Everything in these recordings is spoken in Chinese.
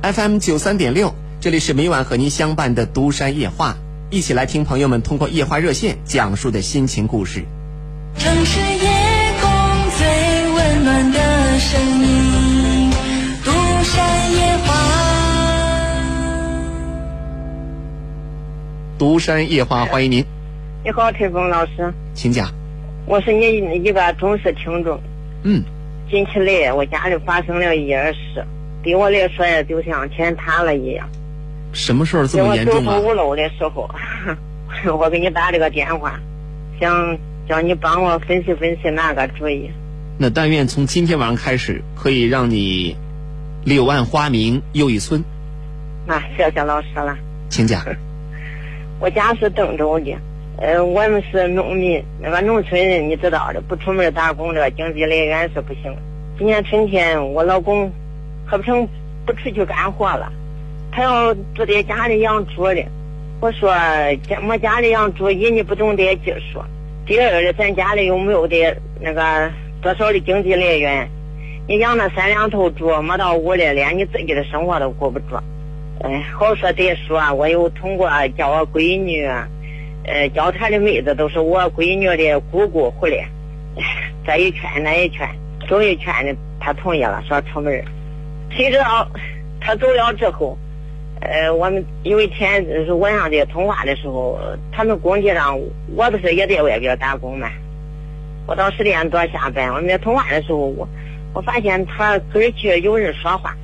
FM 九三点六，这里是每晚和您相伴的独山夜话，一起来听朋友们通过夜话热线讲述的心情故事。城市夜空最温暖的声音，独山夜话。独山夜话，欢迎您，你好，陈峰老师，请讲。我是你一个忠实听众。嗯，近期来，我家里发生了一件事，对我来说呀，就像天塌了一样。什么事儿这么严重啊出？五楼的时候，我给你打这个电话，想叫你帮我分析分析拿个主意。那但愿从今天晚上开始，可以让你柳暗花明又一村。那谢谢老师了。请讲。我家是郑州的，呃，我们是农民，那个农村人你知道的，不出门打工这个经济来源是不行。今年春天，我老公喝不成不出去干活了，他要住在家里养猪的。我说，家我家里养猪，一你不懂得技术，第二的咱家里又没有的那个多少的经济来源，你养那三两头猪，没到屋里连你自己的生活都顾不住。哎，好说歹说，我又通过叫我闺女，呃，交谈的妹子都是我闺女的姑姑回来，这一劝那一劝，终于劝的她同意了，说出门。谁知道他走了之后，呃，我们有一天是晚上在通话的时候，他们工地上，我不是也在外边打工嘛，我到十点多下班，我们在通话的时候，我我发现他跟儿去有人说话。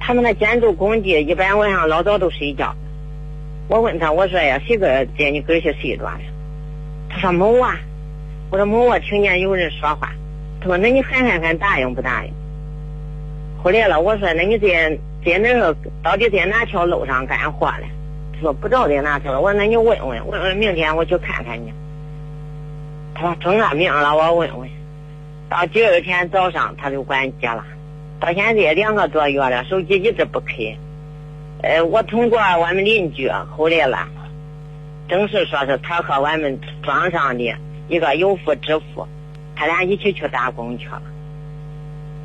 他们那建筑工地一般晚上老早都睡觉。我问他，我说呀，谁个在你跟儿去睡着了？他说某啊。我说某，我听见有人说话。他说那你喊喊看答应不答应？回来了，我说那你在在那个到底在哪条路上干活嘞？他说不知道在哪条路。我说那你问问，问问明天我去看看你。他说中啊，明了我问问。到第二天早上他就关机了。到现在两个多月了，手机一直不开。呃，我通过我们邻居后来了，证实说是他和我们庄上的一个有妇之夫，他俩一起去打工去了。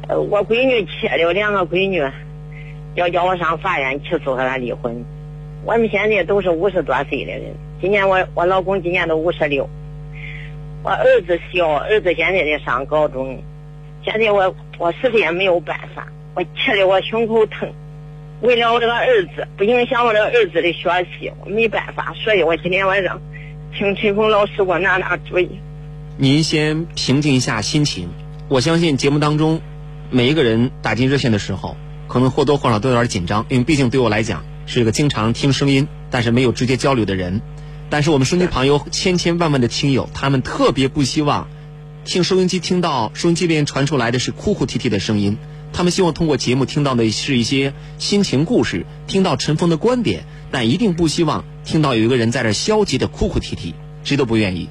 呃，我闺女气了，两个闺女要叫我上法院起诉和他离婚。我们现在都是五十多岁的人，今年我我老公今年都五十六，我儿子小，儿子现在在上高中。现在我我实在没有办法，我气得我胸口疼。为了我这个儿子，不影响我这个儿子的学习，我没办法，所以我今天晚上请陈峰老师给我拿拿主意。您先平静一下心情。我相信节目当中每一个人打进热线的时候，可能或多或少都有点紧张，因为毕竟对我来讲是一个经常听声音，但是没有直接交流的人。但是我们收音机旁有千千万万的听友，他们特别不希望听收音机听到收音机里面传出来的是哭哭啼啼的声音，他们希望通过节目听到的是一些心情故事，听到陈峰的观点，但一定不希望听到有一个人在这消极的哭哭啼啼，谁都不愿意。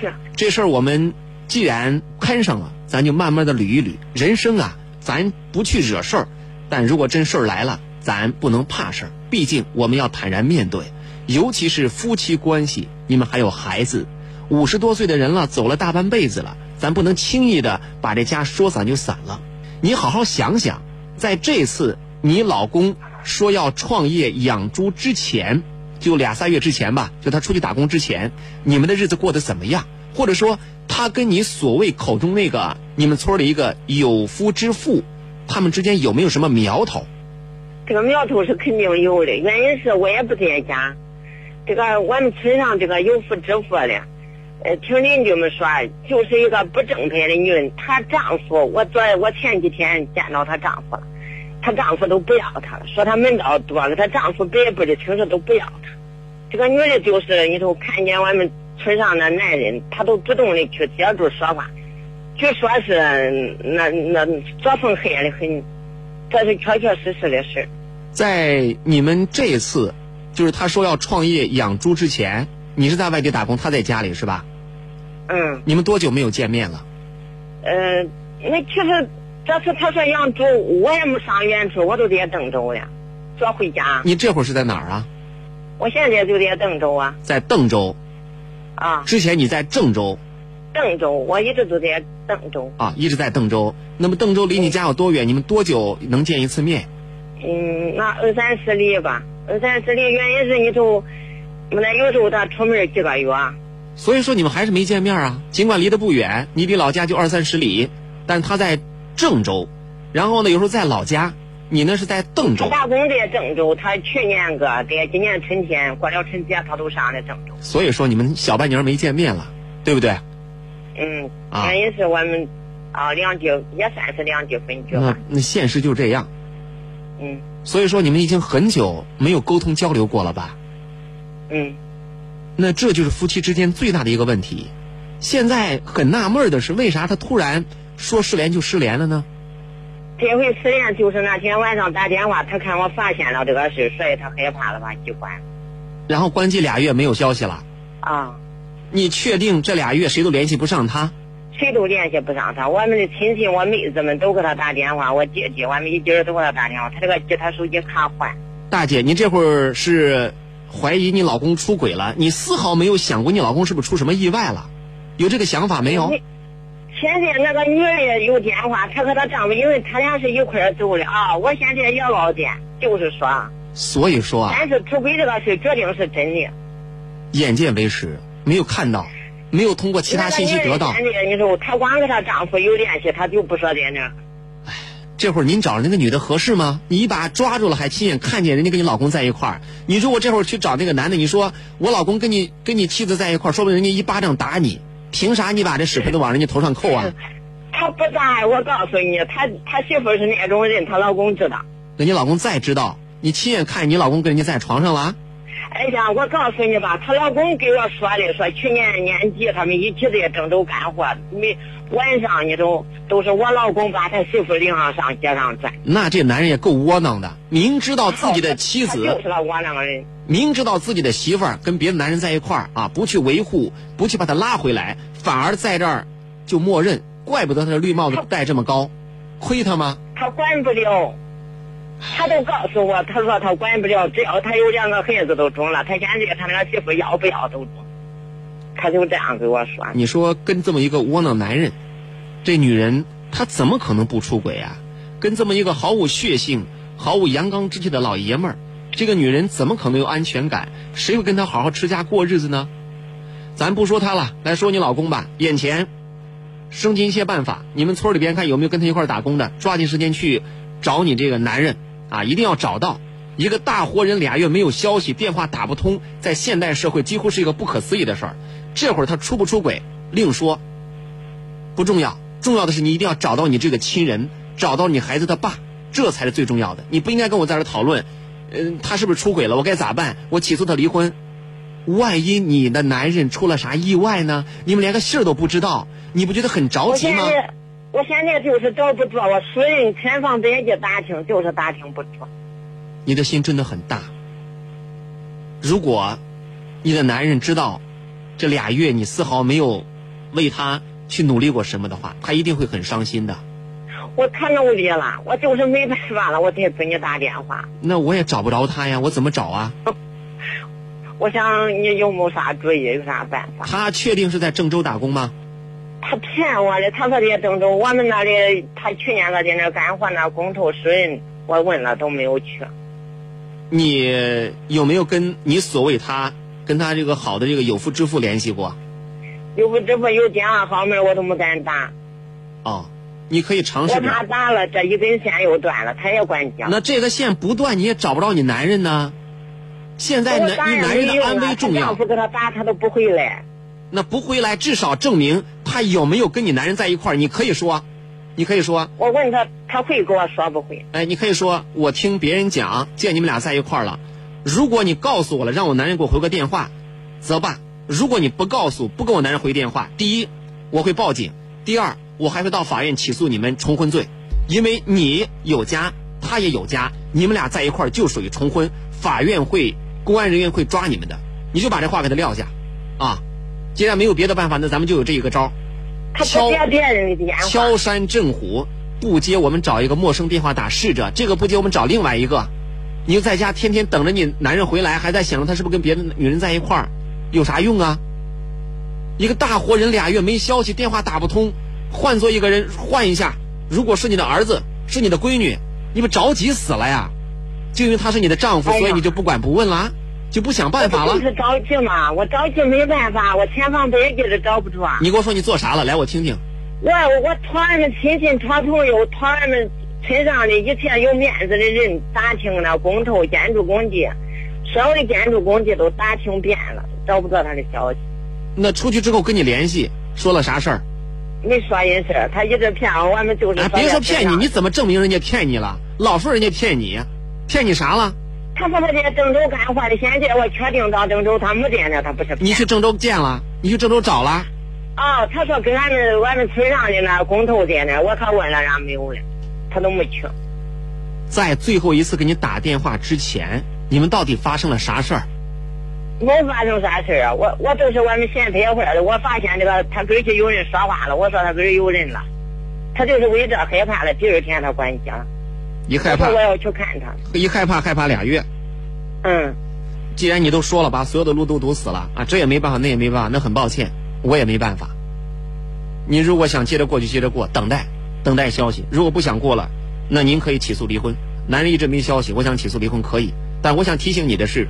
是这事儿我们既然摊上了，咱就慢慢的捋一捋。人生啊，咱不去惹事儿，但如果真事儿来了，咱不能怕事儿。毕竟我们要坦然面对，尤其是夫妻关系，你们还有孩子，五十多岁的人了，走了大半辈子了，咱不能轻易的把这家说散就散了。你好好想想，在这次你老公说要创业养猪之前，就俩仨月之前吧，就他出去打工之前，你们的日子过得怎么样？或者说，他跟你所谓口中那个你们村里一个有夫之妇，他们之间有没有什么苗头？这个苗头是肯定有的，原因是我也不在家。这个我们村上这个有妇之夫的，呃，听邻居们说，就是一个不正派的女人。她丈夫，我昨我前几天见到她丈夫了，她丈夫都不要她了，说她门道多了，她丈夫别辈的听说都不要她。这个女的就是里头看见我们村上的男人，他都主动的去接住说话，据说是那那作风黑的很，这是确确实实的事。在你们这一次，就是他说要创业养猪之前，你是在外地打工，他在家里是吧？嗯，你们多久没有见面了？呃，那其实这次他说养猪，我也没上远处，我都在郑州了，说回家。你这会儿是在哪儿啊？我现在就在郑州啊，在邓州。啊，之前你在郑州郑州，我一直都在郑州。啊，一直在郑州。那么郑州离你家有多远？你们多久能见一次面？嗯，那二三十里吧，二三十里原因是你都，那有时候他出门几个月，所以说你们还是没见面啊。尽管离得不远，你离老家就二三十里，但他在郑州，然后呢，有时候在老家，你那是在邓州，他打工在郑州，他去年个在今年春天过了春节，他都上了郑州。所以说你们小半年没见面了，对不对？嗯，啊原因是我们啊两地也算是两地分居那。那现实就这样，嗯所以说你们已经很久没有沟通交流过了吧？嗯，那这就是夫妻之间最大的一个问题。现在很纳闷的是，为啥他突然说失联就失联了呢？这回失联就是那天晚上打电话，他看我发现了这个事，所以他害怕了，把机关然后关机俩月没有消息了，啊。你确定这俩月谁都联系不上他？谁都联系不上他，我们的亲戚、我妹子们都给他打电话，我姐姐、我们一家人都给他打电话，他这个机他手机卡换。大姐，你这会儿是怀疑你老公出轨了？你丝毫没有想过你老公是不是出什么意外了？有这个想法没有？你现在那个女人有电话，她和她丈夫，因为他俩是一块儿走的啊。我现在也老的，就是说，所以说啊，但是出轨这个事决定是真的。眼见为实，没有看到，没有通过其他信息得到你说，她光跟她丈夫有联系，她就不说在那儿。这会儿您找那个女的合适吗？你一把抓住了，还亲眼看见人家跟你老公在一块儿。你如果这会儿去找那个男的，你说我老公跟你跟你妻子在一块儿，说不定人家一巴掌打你，凭啥你把这屎盆子往人家头上扣啊？他不在，我告诉你，他他媳妇是那种人，她老公知道。那你老公再知道，你亲眼看你老公跟人家在床上了啊，哎呀，我告诉你吧，她老公给我说的，说去年年底他们一起在郑州干活，没晚上你都都是我老公把他媳妇领上上街上转。那这男人也够窝囊的，明知道自己的妻子就是个窝囊人。明知道自己的媳妇儿跟别的男人在一块儿啊，不去维护，不去把他拉回来，反而在这儿就默认，怪不得他的绿帽子戴这么高，亏他吗？他管不了，他都告诉我，他说他管不了，只要他有两个孩子都中了，他现在他那个媳妇要不要都中，他就这样跟我说。你说跟这么一个窝囊男人，这女人她怎么可能不出轨啊？跟这么一个毫无血性、毫无阳刚之气的老爷们儿，这个女人怎么可能有安全感？谁会跟她好好持家过日子呢？咱不说她了，来说你老公吧。眼前，生尽一切办法，你们村里边看有没有跟他一块打工的，抓紧时间去找你这个男人啊，一定要找到。一个大活人俩月没有消息，电话打不通，在现代社会几乎是一个不可思议的事儿。这会儿他出不出轨另说，不重要，重要的是你一定要找到你这个亲人，找到你孩子的爸，这才是最重要的。你不应该跟我在这儿讨论，嗯、他是不是出轨了，我该咋办？我起诉他离婚。万一你的男人出了啥意外呢？你们连个信儿都不知道，你不觉得很着急吗？我现在就是找不着，我熟人全房在一打听，就是打听不着。你的心真的很大。如果你的男人知道这俩月你丝毫没有为他去努力过什么的话，他一定会很伤心的。我可努力了，我就是没办法了，我才给你打电话。那我也找不着他呀，我怎么找啊？我想你有没有啥主意，有啥办法？他确定是在郑州打工吗？他骗我的，他说在郑州，我们那里他去年他在那干活那工头熟人，我问了都没有去。你有没有跟你所谓他跟他这个好的这个有夫之妇联系过？有夫之妇有电话号码我都没敢打，哦，你可以尝试我着。怕打了这一根线又断了，他也关机。那这个线不断，你也找不着你男人呢。现在男你男人的安危重要他丈。夫给他打，他都不回来。那不回来，至少证明他有没有跟你男人在一块儿。你可以说，你可以说，我问他，他会跟我说不会。哎，你可以说，我听别人讲，见你们俩在一块儿了。如果你告诉我了，让我男人给我回个电话，则罢；如果你不告诉，不给我男人回电话，第一，我会报警；第二，我还会到法院起诉你们重婚罪，因为你有家，他也有家，你们俩在一块儿就属于重婚，法院会、公安人员会抓你们的。你就把这话给他撂下，啊，既然没有别的办法，那咱们就有这一个招儿。他敲不接别人的电话。敲山震虎，不接我们找一个陌生电话打试着，这个不接我们找另外一个。你就在家天天等着你男人回来，还在想着他是不是跟别的女人在一块儿，有啥用啊？一个大活人俩月没消息，电话打不通，换做一个人换一下，如果是你的儿子，是你的闺女，你不着急死了呀？就因为他是你的丈夫，哎所以你就不管不问啦，就不想办法了就。是着急嘛，我着急没办法，我千方百计的找不着。你给我说你做啥了？来，我听听。我我托俺们亲戚、托朋友、托俺们村上的一切有面子的人打听了工头、建筑工地，所有的建筑工地都打听遍了，找不着他的消息。那出去之后跟你联系，说了啥事儿？没说人事儿他一直骗我，我们就是哎，别说骗你，你怎么证明人家骗你了？老说人家骗你，骗你啥了？他说他在郑州干活的，现在我确定到郑州，他没见着，他不是你去郑州见了？你去郑州找了？哦，他说跟俺们俺们村上的那工头在那，我可问了，人没有了，他都没去。在最后一次给你打电话之前，你们到底发生了啥事儿？没发生啥事儿啊，我我都是我们闲陪会儿的。我发现这个他跟前有人说话了，我说他跟前有人了，他就是为这害怕了。第二天他关机了，一害怕我，要去看他。一害怕害怕俩月。嗯，既然你都说了，把所有的路都堵死了啊，这也没办法，那也没办法，那很抱歉，我也没办法。你如果想接着过就接着过，等待，等待消息。如果不想过了，那您可以起诉离婚。男人一直没消息，我想起诉离婚可以，但我想提醒你的是，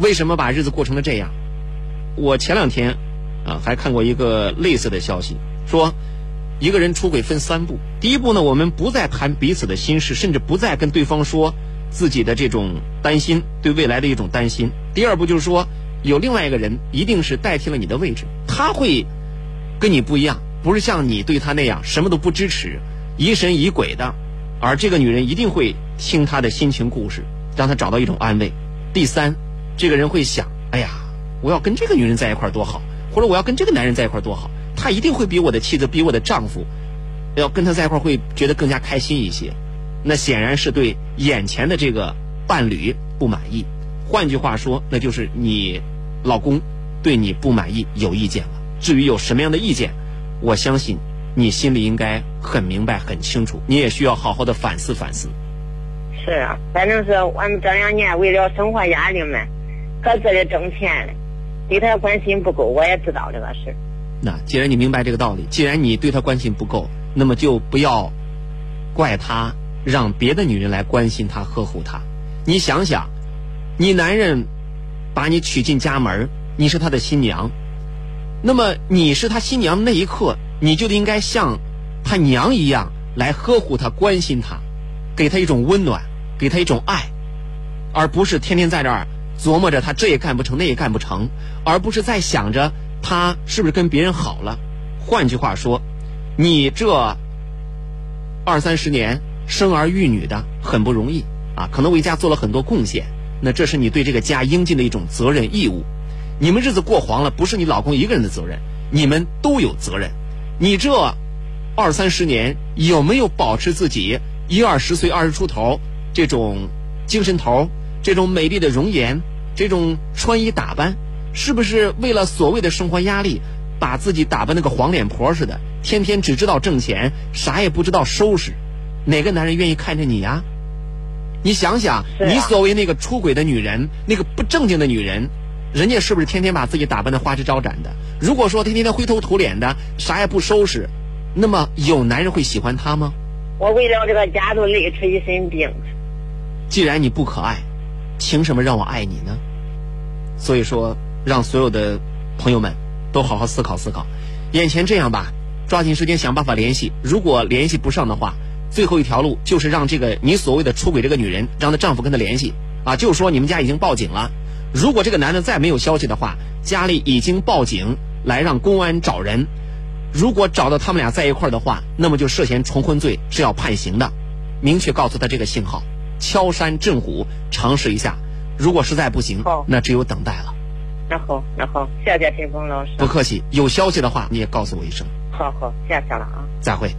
为什么把日子过成了这样？我前两天啊还看过一个类似的消息，说一个人出轨分三步。第一步呢，我们不再谈彼此的心事，甚至不再跟对方说自己的这种担心，对未来的一种担心。第二步就是说，有另外一个人一定是代替了你的位置，他会跟你不一样，不是像你对他那样什么都不支持，疑神疑鬼的，而这个女人一定会听他的心情故事，让他找到一种安慰。第三，这个人会想，哎呀，我要跟这个女人在一块多好，或者我要跟这个男人在一块多好，他一定会比我的妻子，比我的丈夫，要跟他在一块会觉得更加开心一些。那显然是对眼前的这个伴侣不满意。换句话说，那就是你老公对你不满意，有意见了。至于有什么样的意见，我相信你心里应该很明白、很清楚，你也需要好好的反思反思。是啊，反正是我们这两年为了生活压力嘛，各自的挣钱了，对他关心不够，我也知道这个事儿。那既然你明白这个道理，既然你对他关心不够，那么就不要怪他让别的女人来关心他、呵护他。你想想，你男人把你娶进家门，你是他的新娘，那么你是他新娘那一刻，你就应该像他娘一样来呵护他、关心他，给他一种温暖，给他一种爱，而不是天天在这儿琢磨着他这也干不成，那也干不成，而不是在想着他是不是跟别人好了。换句话说，你这二三十年生儿育女的很不容易啊，可能为家做了很多贡献。那这是你对这个家应尽的一种责任义务。你们日子过黄了，不是你老公一个人的责任，你们都有责任。你这二三十年有没有保持自己一二十岁、二十出头这种精神头、这种美丽的容颜、这种穿衣打扮？是不是为了所谓的生活压力，把自己打扮那个黄脸婆似的，天天只知道挣钱，啥也不知道收拾？哪个男人愿意看着你呀？你想想，啊你所谓那个出轨的女人，那个不正经的女人，人家是不是天天把自己打扮的花枝招展的？如果说她天天灰头土脸的，啥也不收拾，那么有男人会喜欢她吗？我为了这个家都累出一身病。既然你不可爱，凭什么让我爱你呢？所以说，让所有的朋友们都好好思考思考。眼前这样吧，抓紧时间想办法联系。如果联系不上的话，最后一条路就是让这个你所谓的出轨这个女人，让她丈夫跟她联系啊，就说你们家已经报警了。如果这个男的再没有消息的话，家里已经报警来让公安找人。如果找到他们俩在一块儿的话，那么就涉嫌重婚罪是要判刑的。明确告诉他这个信号，敲山震虎，尝试一下。如果实在不行，那只有等待了。那好，那好，谢谢陈峰老师。不客气，有消息的话你也告诉我一声。好好，谢谢了啊。再会。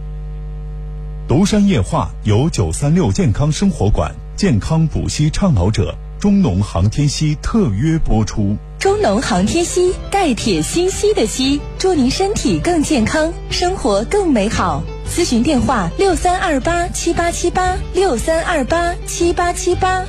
独山夜话由九三六健康生活馆健康补硒倡导者中农航天硒特约播出。中农航天硒，钙铁锌硒的硒，祝您身体更健康，生活更美好。咨询电话：六三二八七八七八六三二八七八七八。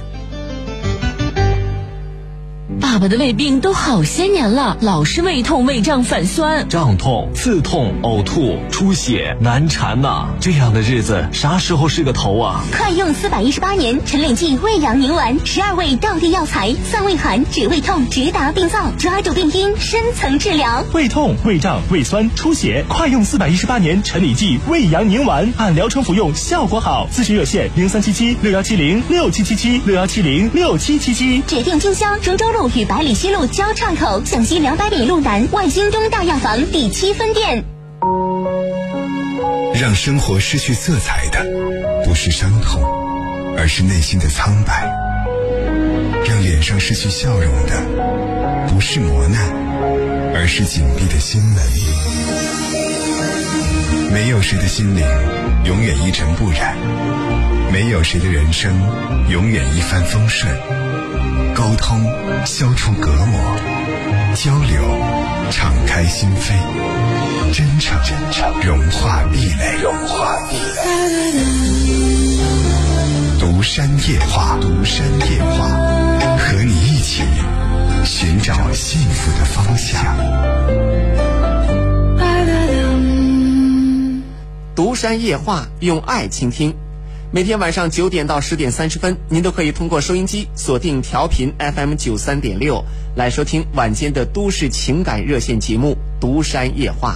爸爸的胃病都好些年了，老是胃痛、胃胀、反酸。胀痛、刺痛、呕吐、出血、难缠呐、这样的日子啥时候是个头啊？快用四百一十八年陈李济胃阳宁丸，十二味道地药材，散胃寒、止胃痛，直达病灶，抓住病因，深层治疗。胃痛、胃胀、胃酸、出血，快用四百一十八年陈李济胃阳宁丸，按疗程服用，效果好。咨询热线零三七七六幺七零六七七七六幺七零六七七七。指定经销中州路与百里西路交叉口，向西两百米路南万兴东大药房第七分店。让生活失去色彩的，不是伤痛，而是内心的苍白；让脸上失去笑容的，不是磨难，而是紧闭的心门。没有谁的心灵永远一尘不染，没有谁的人生永远一帆风顺。沟通，消除隔膜；交流，敞开心扉；真诚，真诚融化壁垒，融化壁垒。独山夜话，独山夜话，和你一起寻找幸福的方向。独山夜话，用爱倾听。每天晚上九点到十点三十分，您都可以通过收音机锁定调频 FM 九三点六来收听晚间的都市情感热线节目《独山夜话》，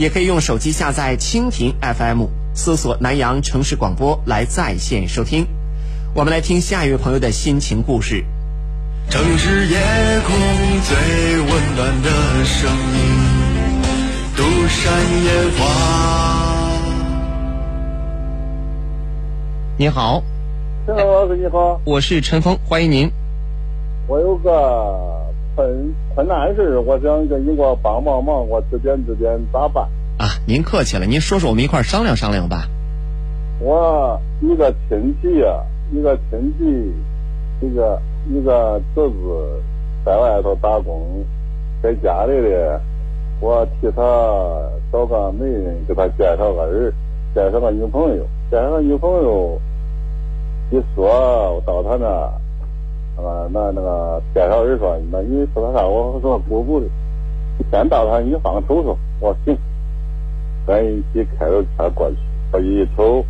也可以用手机下载蜻蜓 FM，搜索南阳城市广播来在线收听。我们来听下一位朋友的心情故事。城市夜空最温暖的声音，独山夜话。你好，陈老师你好，我是陈峰，欢迎您。我有个困困难事，我想跟你给我帮帮忙，我指点指点咋办？啊，您客气了，您说说，我们一块儿商量商量吧。我一个亲戚呀、一个亲戚，一个一个侄子在外头打工，在家里的，我替他找个媒人，给他介绍个人，介绍个女朋友，介绍个女朋友。一说，我到他那，啊，那那个介绍人说，那你说他啥？我说不不的，先到他一方瞅瞅。我说行，咱一起开着车过去。我一瞅，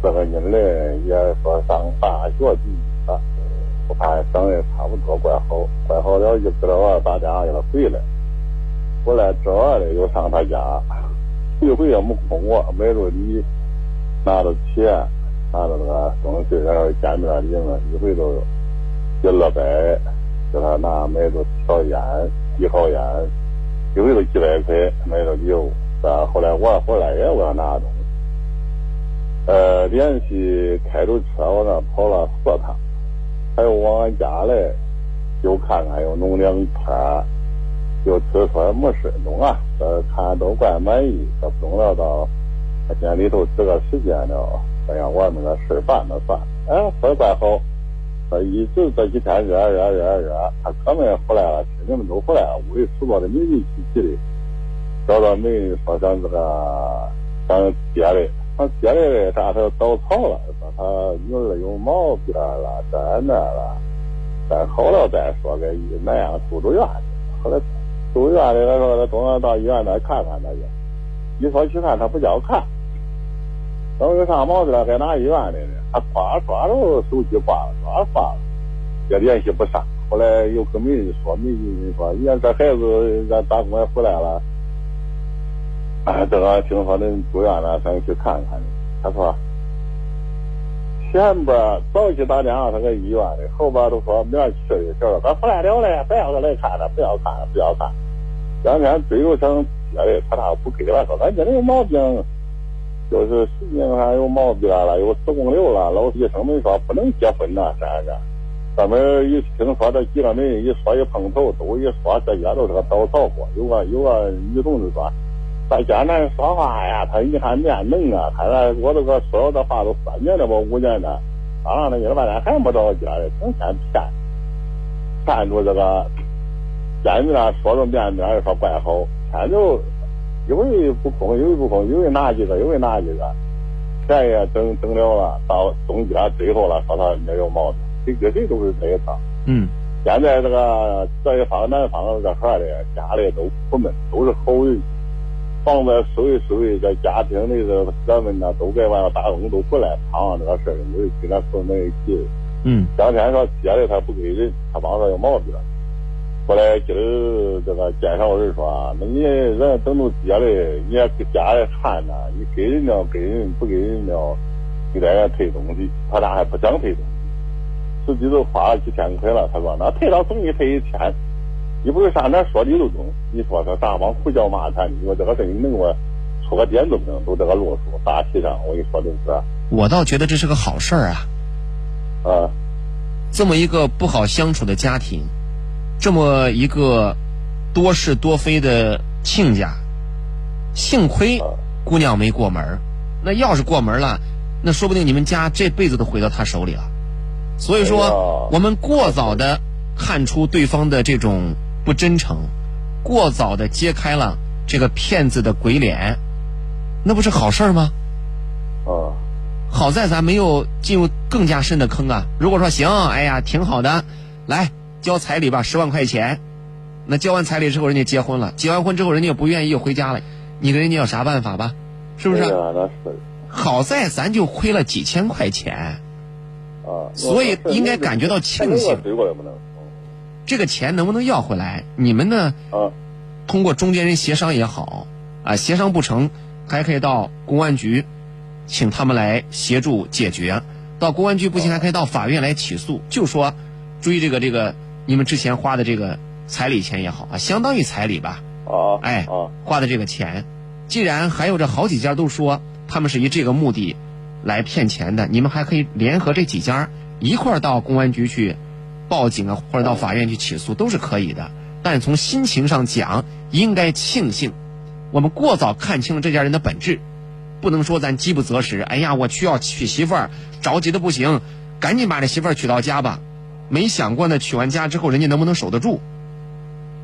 这个人嘞也说上大学毕业了，我看长得差不多，怪好，怪好了，就知道我打电话给他回来。回来这嘞又上他家，一回也没空我，买着你，拿着钱。看着那个东西，然后见面礼嘛，一回都一二百，给他拿买着条烟，一号烟，一回都几百块买着礼物。啊，后来我回来也我要拿东西，呃，连续开着车往那跑了四趟，还有往俺家来，又看看又弄两圈，又吃说没事弄啊，这看都怪满意，这不弄了到店里头这个时间了。哎呀，我那个事办了算，哎，说的怪好，呃，一直这几天热热热热，他哥们也回来了，亲戚们都回来了，屋里除了的美美齐齐的，找到媒人说想这个想接的，想接的啥他找草了，说他女儿有毛病了，这那了，再好了再说给南阳住住院去，后来住院的他说他中央到医院那看看他去，一说去看他不叫看。等有啥毛病了，该哪医院的呢？他抓抓着手机挂了，挂了，也联系不上。后来又跟媒人说，媒人说，人家这孩子咱打工也回来了，啊，这个听说恁住院了，咱去看看。他说前边早起打电话他搁医院的，后边都说明儿去的，叫他回来了嘞，不要再来看了，不要看了，不要看。两天追着想接的，他咋不给了？说俺这里有毛病。就是实际上有毛病了，有子宫瘤了。老医生们说不能结婚呐，这样专门一听说这几个人一说一碰头，都一说这些都是个倒草货。有个有个女同志说，在艰难说话呀，他一看面能啊，看来我这个说的话都三年了吧，五年了，当然了，你半天还没着家的，成天骗，骗住这个见面说着面面说怪好，天就。一回不空，一回不空，一回拿几个，一回拿几个，钱也整整了了，到中间最后了，说他没有毛病，谁跟谁都是这一套。嗯，现在这个这一方南方这块的家里都苦闷，都是好人，房子收一收一，这家庭的这个人们呢，都在外头打工，都回来盼望这个事儿，没有跟他说在一起。嗯，当天说接的他不给人，他帮着有毛病。后来今儿这个介绍人说，那你人等到接的，你也给家里看呢，你给人家给人不给人家，你在这退东西，他俩还不想退东西。实际都花了几千块了，他说那退了总你退一千，你不是上那说理都中，你说这啥帮胡搅蛮缠？你说这个事你能给我出个点子不能，都这个路数大体上，我跟你说就是。我倒觉得这是个好事儿啊。啊，这么一个不好相处的家庭，这么一个多是多非的亲家，幸亏姑娘没过门儿那要是过门了，那说不定你们家这辈子都毁到他手里了。所以说，我们过早的看出对方的这种不真诚，过早的揭开了这个骗子的鬼脸，那不是好事吗？哦。好在咱没有进入更加深的坑啊！如果说行，哎呀，挺好的，来交彩礼吧，十万块钱。那交完彩礼之后，人家结婚了，结完婚之后，人家又不愿意又回家了，你跟人家有啥办法吧？是不是？好在咱就亏了几千块钱。啊。所以应该感觉到庆幸。这个钱能不能要回来？你们呢？啊。通过中间人协商也好，啊，协商不成，还可以到公安局。请他们来协助解决，到公安局不行，还可以到法院来起诉，就说追这个这个你们之前花的这个彩礼钱也好啊，相当于彩礼吧。哦。哎，花的这个钱，既然还有这好几家都说他们是以这个目的来骗钱的，你们还可以联合这几家一块儿到公安局去报警啊，或者到法院去起诉，都是可以的。但是从心情上讲，应该庆幸我们过早看清了这家人的本质。不能说咱饥不择食，哎呀，我需要娶媳妇儿，着急的不行，赶紧把这媳妇儿娶到家吧。没想过呢，娶完家之后，人家能不能守得住？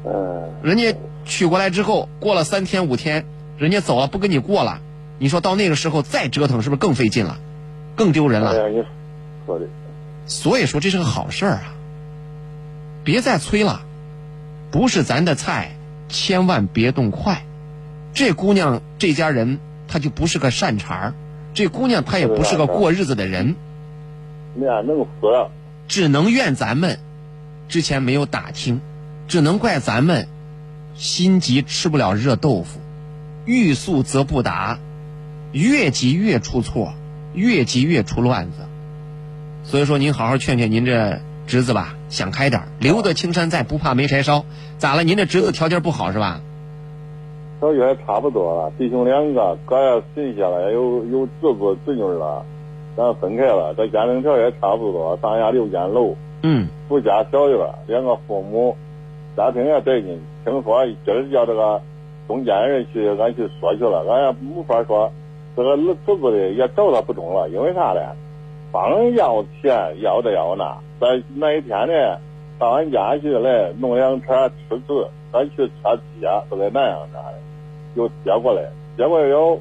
嗯。人家娶过来之后，过了三天五天，人家走了，不跟你过了，你说到那个时候再折腾，是不是更费劲了，更丢人了？哎呀，说的。所以说这是个好事儿啊！别再催了，不是咱的菜，千万别动筷。这姑娘这家人。她就不是个善茬儿，这姑娘她也不是个过日子的人。面能死，只能怨咱们之前没有打听，只能怪咱们心急吃不了热豆腐，欲速则不达，越急越出错，越急越出乱子。所以说，您好好劝劝您这侄子吧，想开点留得青山在，不怕没柴烧。咋了？您这侄子条件不好是吧？小也差不多了，弟兄两个，哥也神仙了，有有侄子侄女了，咱分开了。这家庭条件差不多，上下六间楼，嗯，住家小院，两个父母，家庭也带进。听说今儿叫这个中间人去，俺去说去了，俺也没法说。这个儿侄子的也找他不中了，因为啥呢？帮要钱要这要那，在那一天呢，到俺家去来弄辆车吃吃，咱去车接，都在南阳家的。又接过来，接过来要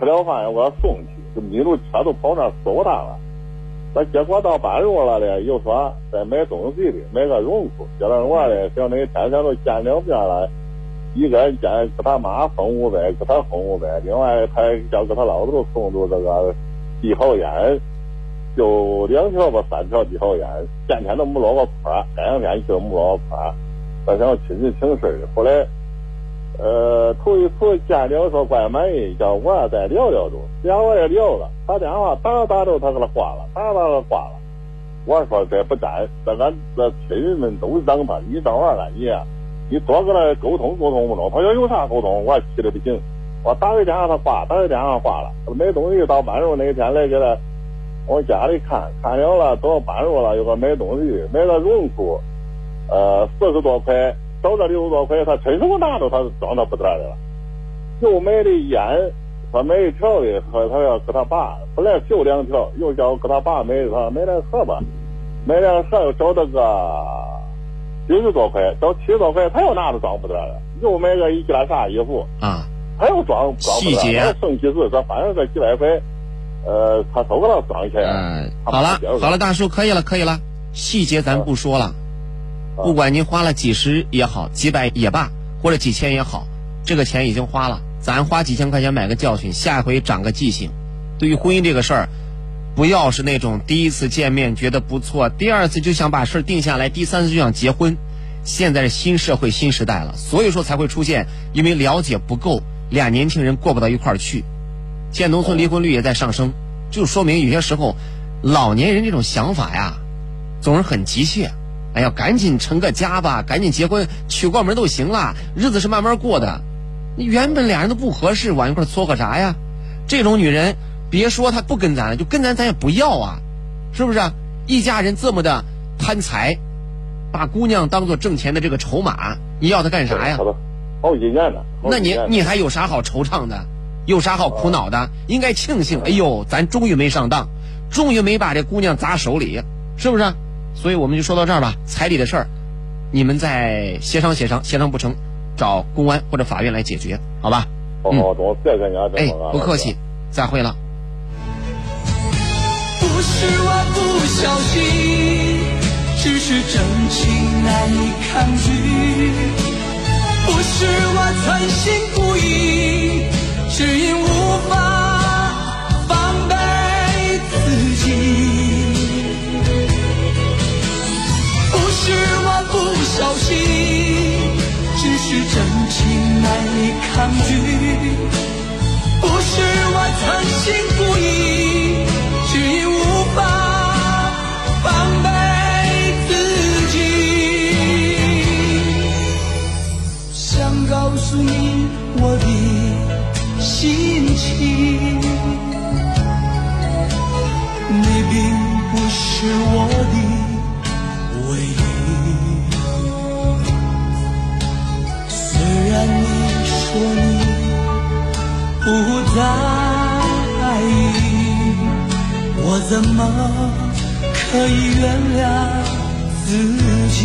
吃了饭又给他送去，就迷路车都跑那搜他了。那结果到半路了呢，又说再买东西的，买个绒裤。接着我呢，想那天天都见两面了，一个人见给他妈送五百，给他送五百，另外他叫给他老头送着这个地好烟，就两条吧三条地好烟，天天都没落过坡，这两天就没落过坡，再想亲戚请事后来。呃，头一次见了说怪满意，叫我再聊聊都，然后我也聊了，打电话打着打着他给他挂了，打着打着挂了。我说这不占，这俺这亲人们都让他，你这玩意儿你你多跟他沟通沟通不中。他说有啥沟通？我气的不行，我打个电话他挂，打个电话挂了。买东西到半路那天来给他往家里看看了了，到半路了又给买东西，买个绒裤，呃，四十多块。找这六十多块，他伸手拿着，他装到不得了。又买的烟，他买一条的，他他要给他爸，本来就两条，又叫给他爸买，他买两盒吧，买两盒又找这个七十多块，找七十多块，他又拿着装不得了。又买个一件啥衣服啊，他又装装不得了。剩几十，这反正这几百块，呃，他都给他装起来。嗯，好了好了，大叔可以了可以了，细节咱不说了。不管您花了几十也好，几百也罢，或者几千也好，这个钱已经花了，咱花几千块钱买个教训，下回长个记性。对于婚姻这个事儿，不要是那种第一次见面觉得不错，第二次就想把事儿定下来，第三次就想结婚。现在是新社会新时代了，所以说才会出现因为了解不够，俩年轻人过不到一块儿去。现在农村离婚率也在上升，就说明有些时候老年人这种想法呀，总是很急切。哎呀，赶紧成个家吧，赶紧结婚，娶过门都行了，日子是慢慢过的。你原本俩人都不合适，往一块儿撮合啥呀？这种女人，别说她不跟咱了，就跟咱咱也不要啊，是不是？一家人这么的贪财，把姑娘当做挣钱的这个筹码，你要她干啥呀？好几年了。那你你还有啥好惆怅的？有啥好苦恼的？应该庆幸，哎呦，咱终于没上当，终于没把这姑娘砸手里，是不是？所以我们就说到这儿吧。彩礼的事儿，你们再协商协商，协商不成，找公安或者法院来解决，好吧？好好，懂，谢谢你啊，哎不客气，再会了。不是我不小心，只是真情难以抗拒。不是我存心故意，只因无法难以抗拒。不是我存心故意，只因无法防备自己。想告诉你我的心情，你并不是我在意，我怎么可以原谅自己？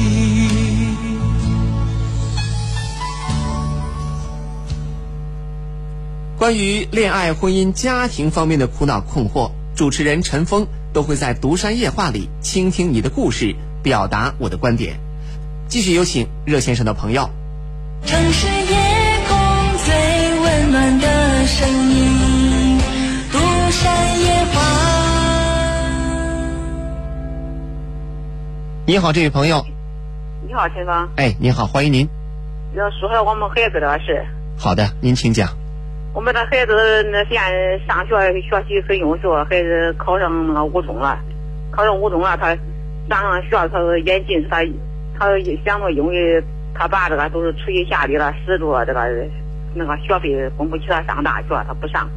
关于恋爱、婚姻、家庭方面的苦恼困惑，主持人陈峰都会在《独山夜话》里倾听你的故事，表达我的观点。继续有请热线上的朋友。城市夜你好，这位朋友。你好，陈芳，哎，你好，欢迎您。要说说我们孩子的事。好的，您请讲。我们的孩子那现在上学学习很优秀，孩子考上那个五中了，考上五中了，他上上学他眼近视，他他想着因为他爸这个都是出于下地了，使着这个那个学费供不起他上大学，他不上，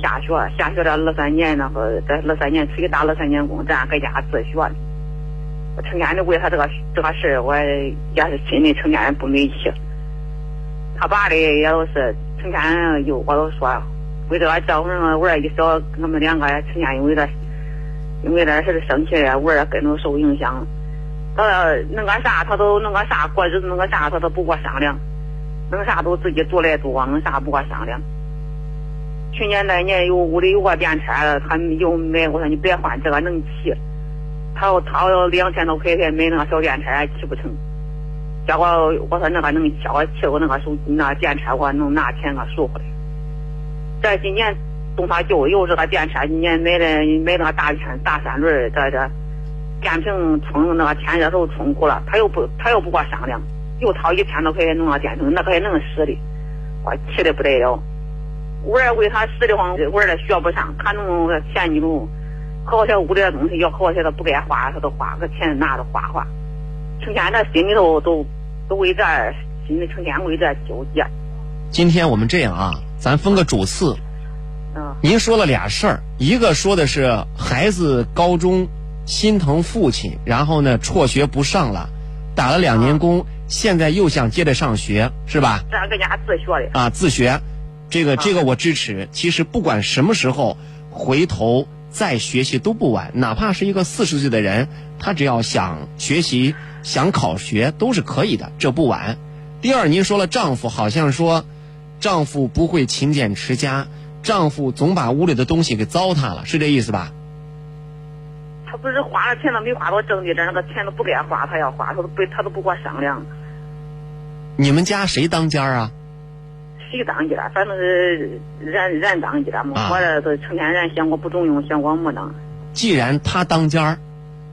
下学下学这二三年那个这二三年出去打二三年工，咱搁家自学我成天的为他这个这个事，我也是心里成天不美气。他爸的也都是成天有我都说，为这个叫我们娃儿一小，我们两个成天因为这因为这事生气，娃儿跟着受影响。他弄个啥，他都弄个啥过日子，弄个啥他都不给我商量，弄啥都自己独来独往，弄啥不给我商量。去年那年有屋里有个电车，他又买，我说你别换这个能骑。他要他两千多块钱买那个小电车骑不成，结果我说那个能骑，我骑我那个手那电车我能拿钱给赎回来。这今年动他舅又这个电车，今年买的买那个大圈大三轮，这这电瓶充那个天热时候充鼓了，他又不他又不给我商量，又掏一千多块钱弄个电瓶，那可还能使的，我气的不得了。我儿为他使的慌，我儿学不上，他弄个前几种。可些屋里的东西要好些他不该花，他都花，个钱拿着花花，成天这心里头都都为这心里成天为这纠结。今天我们这样啊，咱分个主次。嗯。您说了俩事儿，一个说的是孩子高中心疼父亲，然后呢辍学不上了，打了两年工，现在又想接着上学，是吧？这搁家自学的。啊，自学，这个这个我支持。其实不管什么时候回头。再学习都不晚，哪怕是一个四十岁的人，他只要想学习、想考学都是可以的，这不晚。第二，您说了，丈夫好像说，丈夫不会勤俭持家，丈夫总把屋里的东西给糟蹋了，是这意思吧？他不是花了钱了没花到正地这儿，那个钱都不该花，他要花，他都不他都不跟我商量。你们家谁当家啊？谁当家？反正是人人当家嘛。啊我这都成天人嫌我不中用，嫌我没当。既然他当家儿，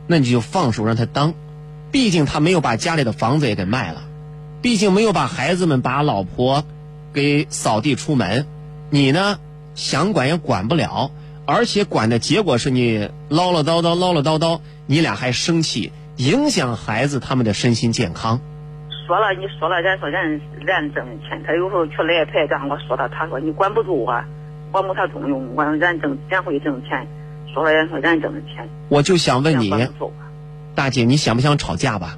那你就放手让他当，毕竟他没有把家里的房子也给卖了，毕竟没有把孩子们把老婆给扫地出门，你呢想管也管不了，而且管的结果是你唠唠叨叨唠唠叨叨，你俩还生气，影响孩子他们的身心健康。说了，你说了，人说人人挣钱，他有时候去来牌让我说他，他说你管不住我，我没他中用，我人挣人会挣钱，说了人说人挣钱，我就想问你大姐，你想不想吵架吧？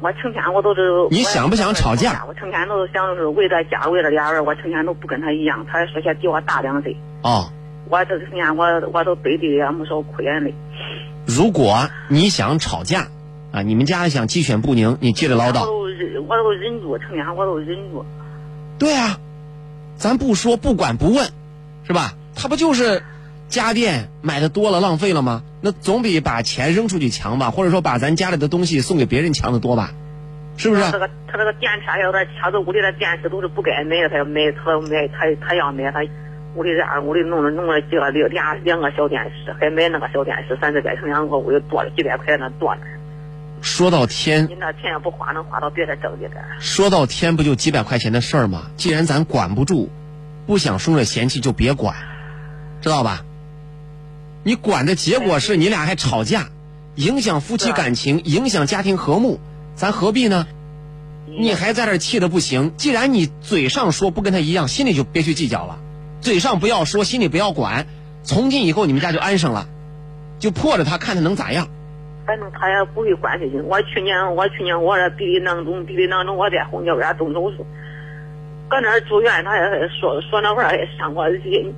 我成天我都是你想不想吵架？我成天都是想就是为了家，为了俩人，我成天都不跟他一样，他说些比我大两岁，哦，我这成天我我都背地里也没少哭眼泪。如果你想吵架，啊，你们家想鸡犬不宁，你接着唠我叨。都忍，我都忍住，成天我都忍住。对啊，咱不说不管不问，是吧？他不就是家电买的多了浪费了吗？那总比把钱扔出去强吧，或者说把咱家里的东西送给别人强的多吧？是不是？他这个他这个电车要是掐着屋里的电视都是不该买的，他要买，他要买，他他要买，他屋里这样屋里弄了弄了几个两俩两个小电视，还买那个小电视，咱这边成天我屋里多了几百块那多呢。说到天你，那钱要不花，能花到别的挣去。说到天，不就几百块钱的事儿吗？既然咱管不住，不想生着嫌弃就别管，知道吧？你管的结果是你俩还吵架，影响夫妻感情，影响家庭和睦，咱何必呢？你还在这气的不行。既然你嘴上说不跟他一样，心里就别去计较了。嘴上不要说，心里不要管。从今以后你们家就安生了，就破着他看他能咋样。反正他也不会管事情。我去年我去年我这鼻涕囊肿，鼻涕囊肿，我在红桥边动手术，搁那住院，他也说说那话也伤我心。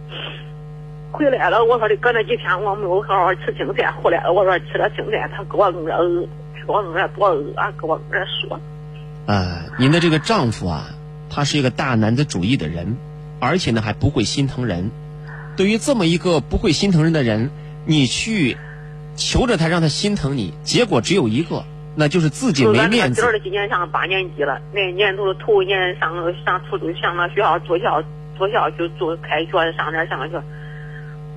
回来了，我说的搁那几天我没有好好吃青菜，回来了我说吃了青菜，他给我弄点，给我弄点多鹅，给我弄点说。啊，您的这个丈夫啊，他是一个大男子主义的人，而且呢还不会心疼人。对于这么一个不会心疼人的人，你去求着他让他心疼你，结果只有一个，那就是自己没面子今。儿的今年上八年级了，那年都是头一年上上初中，上那学校住校住校就住开学上那儿上学。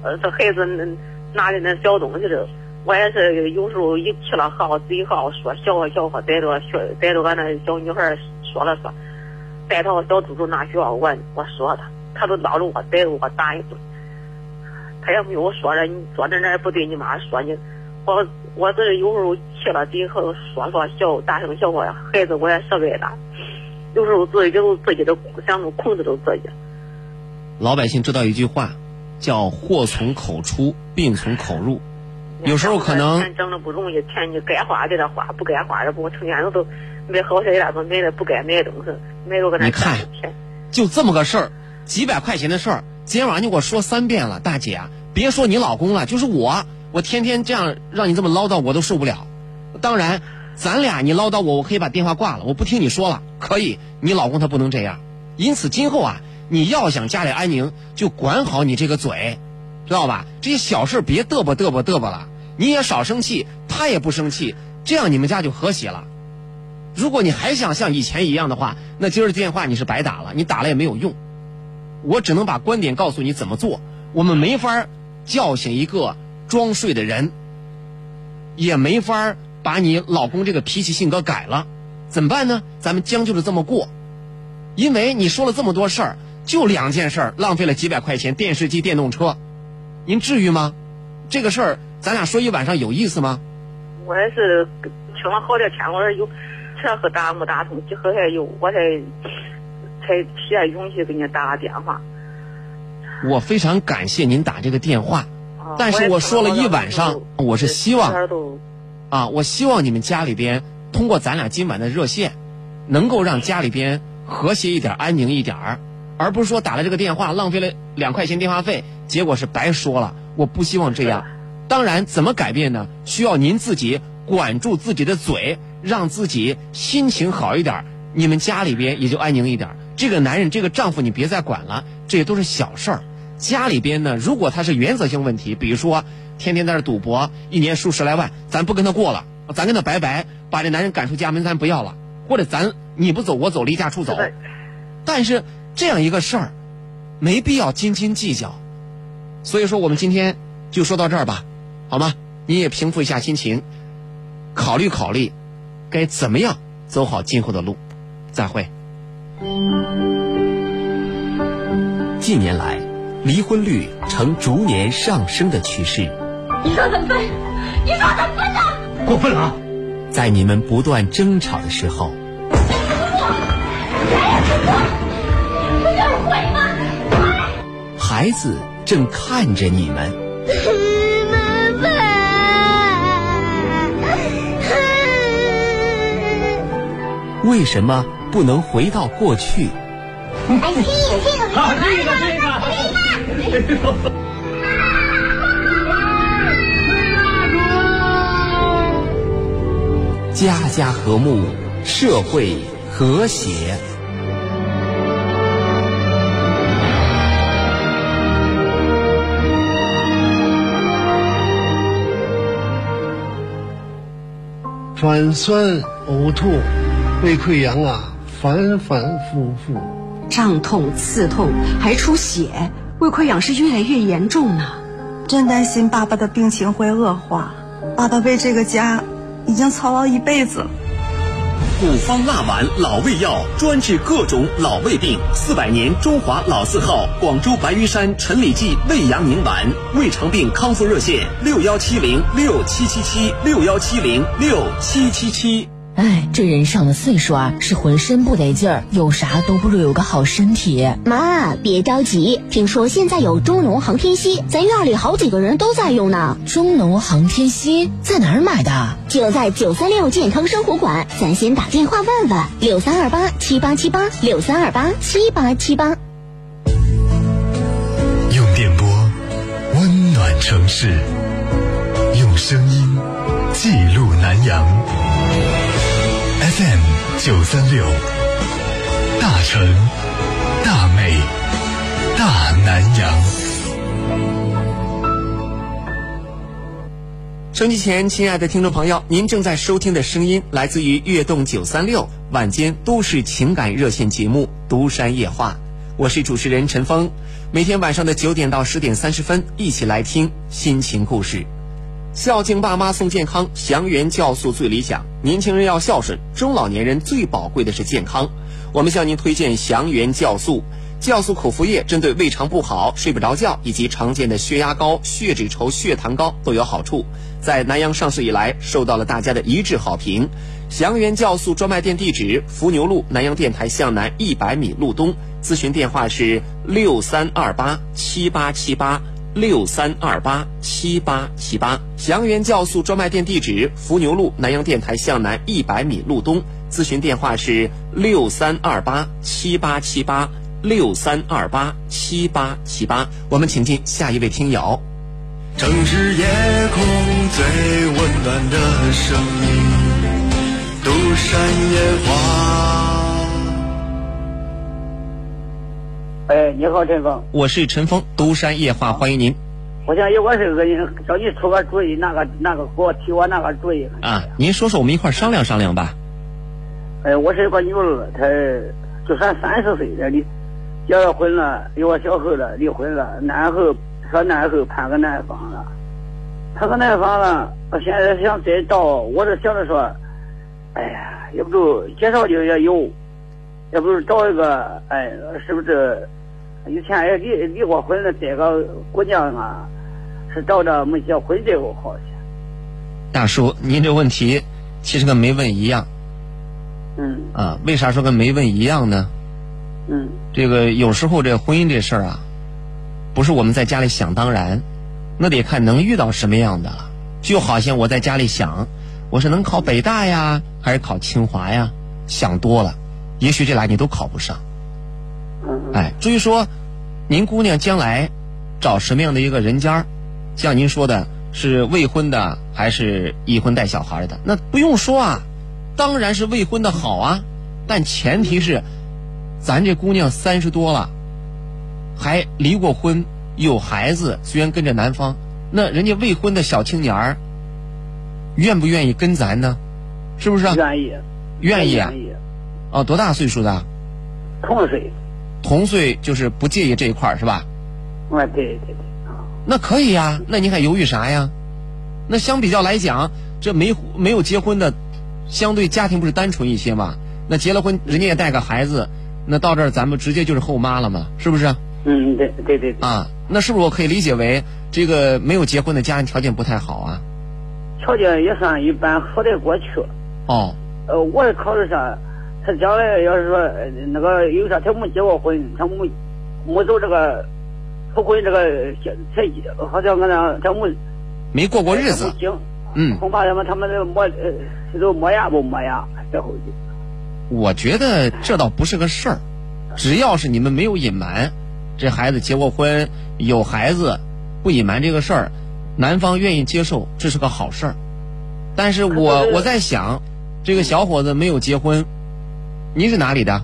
呃，这孩子那拿着那小东西的，我也是有时候一气了号，自己号说笑话笑话逮着学逮着俺那小女孩说了说，带到小猪猪那学校我我说他，他都拉着我逮着我打一顿，他也没有说着你坐在那儿不对你妈说你，我我这有时候气了以后说说笑大声笑话，孩子我也舍不得，有时候自己就自己都想着控制住自己。老百姓知道一句话，叫“祸从口出，病从口入”。有时候可能钱挣的不容易，钱你该花给他花，不该花的不，成天都都买好些那种买的不该买的东西，买着搁那你看。就这么个事儿，几百块钱的事儿，今天晚上你给我说三遍了，大姐啊，别说你老公了，就是我，我天天这样让你这么唠叨，我都受不了。当然，咱俩你唠叨我，我可以把电话挂了，我不听你说了，可以。你老公他不能这样，因此今后啊，你要想家里安宁，就管好你这个嘴，知道吧？这些小事别嘚啵嘚啵嘚啵了，你也少生气，他也不生气，这样你们家就和谐了。如果你还想像以前一样的话，那今儿电话你是白打了，你打了也没有用。我只能把观点告诉你怎么做，我们没法叫醒一个装睡的人，也没法把你老公这个脾气性格改了，怎么办呢？咱们将就着这么过，因为你说了这么多事儿，就两件事儿，浪费了几百块钱，电视机、电动车，您至于吗？这个事儿咱俩说一晚上有意思吗？我也是听了好几天，我说有这和打没打通，几盒还有，我才才提下勇气给你打个电话。我非常感谢您打这个电话，啊但是我说了一晚上，我是希望啊，我希望你们家里边通过咱俩今晚的热线，能够让家里边和谐一点、安宁一点儿，而不是说打了这个电话浪费了两块钱电话费，结果是白说了。我不希望这样。当然，怎么改变呢？需要您自己管住自己的嘴，让自己心情好一点，你们家里边也就安宁一点儿。这个男人，这个丈夫，你别再管了，这些都是小事儿。家里边呢，如果他是原则性问题，比如说天天在这赌博，一年输十来万，咱不跟他过了，咱跟他拜拜，把这男人赶出家门，咱不要了，或者咱你不走我走，离家出走。但是这样一个事儿，没必要斤斤计较。所以说，我们今天就说到这儿吧，好吗？你也平复一下心情，考虑考虑，该怎么样走好今后的路。再会。近年来，离婚率呈逐年上升的趋势。你说怎么分？你说怎么分呢？过分了！在你们不断争吵的时候，不要悔吗？孩子正看着你们。妈妈，为什么不能回到过去？哎，这个这个，啊，这个这个，这个。家 家和睦，社会和谐。反酸呕吐、胃溃疡啊，反反复复，胀痛、刺痛，还出血，胃溃疡是越来越严重呢。真担心爸爸的病情会恶化，爸爸为这个家已经操劳一辈子了。古方腊丸老胃药，专治各种老胃病。四百年中华老字号广州白云山陈李济胃阳宁丸，胃肠病康复热线：六幺七零六七七七六幺七零六七七七。哎，这人上了岁数啊，是浑身不得劲儿，有啥都不如有个好身体。妈，别着急，听说现在有中农航天硒，咱院里好几个人都在用呢。中农航天硒在哪儿买的？就在九三六健康生活馆，咱先打电话问问，六三二八七八七八，六三二八七八七八。用电波温暖城市，用声音记录南阳。FM 九三六，大成、大美、大南阳。收机前，亲爱的听众朋友，您正在收听的声音来自于悦动九三六晚间都市情感热线节目《独山夜话》，我是主持人陈峰。每天晚上的九点到十点三十分，一起来听心情故事。孝敬爸妈送健康，祥源酵素最理想。年轻人要孝顺，中老年人最宝贵的是健康。我们向您推荐祥源酵素。酵素口服液针对胃肠不好、睡不着觉以及常见的血压高、血脂稠、血糖高都有好处。在南阳上市以来，受到了大家的一致好评。祥源酵素专卖店地址：伏牛路南阳电台向南一百米路东。咨询电话是六三二八七八七八。六三二八七八七八，祥源酵素专卖店地址：伏牛路南阳电台向南一百米路东。咨询电话是六三二八七八七八，六三二八七八七八。我们请进下一位听友。城市夜空最温暖的声音，独山夜话。哎，你好，陈峰。我是陈峰，独山夜话，欢迎您。我想有个事跟你找你出个主意，那个那个给我提我那个主意？啊，您说说，我们一块商量商量吧。哎，我是一个女儿，她就算三十岁了，离结了婚了，有个小孩了，离婚了，男后说男后判个男方了，判个男方了，我现在想再找，我是想着说，哎呀，也不如介绍的也有，也不是找一个，哎，是不是？以前也离离过婚的这个姑娘啊，是找着没结婚这个好些。大叔，您这问题其实跟没问一样。嗯。啊，为啥说跟没问一样呢？嗯。这个有时候这婚姻这事儿啊，不是我们在家里想当然，那得看能遇到什么样的了。就好像我在家里想，我是能考北大呀，还是考清华呀？想多了，也许这俩你都考不上。哎，至于说，您姑娘将来找什么样的一个人家像您说的是未婚的还是已婚带小孩的？那不用说啊，当然是未婚的好啊。但前提是，咱这姑娘三十多了，还离过婚，有孩子，虽然跟着男方，那人家未婚的小青年儿，愿不愿意跟咱呢？是不是？愿意。愿意啊愿。意。哦，多大岁数的？同岁。同岁就是不介意这一块儿是吧？啊，对对对。那可以呀，那你还犹豫啥呀？那相比较来讲，这没没有结婚的，相对家庭不是单纯一些嘛？那结了婚，人家也带个孩子，那到这儿咱们直接就是后妈了嘛，是不是？嗯，对对对。啊，那是不是我可以理解为这个没有结婚的家庭条件不太好啊？条件也算一般，好得过去。哦。呃，我也考虑啥？他将来要是说呃那个有啥，他没结过婚，他没没走这个复婚这个才好像俺那他没没过过日子。嗯，恐怕他们他们这磨呃这都磨牙不磨牙，这后去。我觉得这倒不是个事儿，只要是你们没有隐瞒，这孩子结过婚有孩子，不隐瞒这个事儿，男方愿意接受，这是个好事儿。但是我我在想，这个小伙子没有结婚，您是哪里的？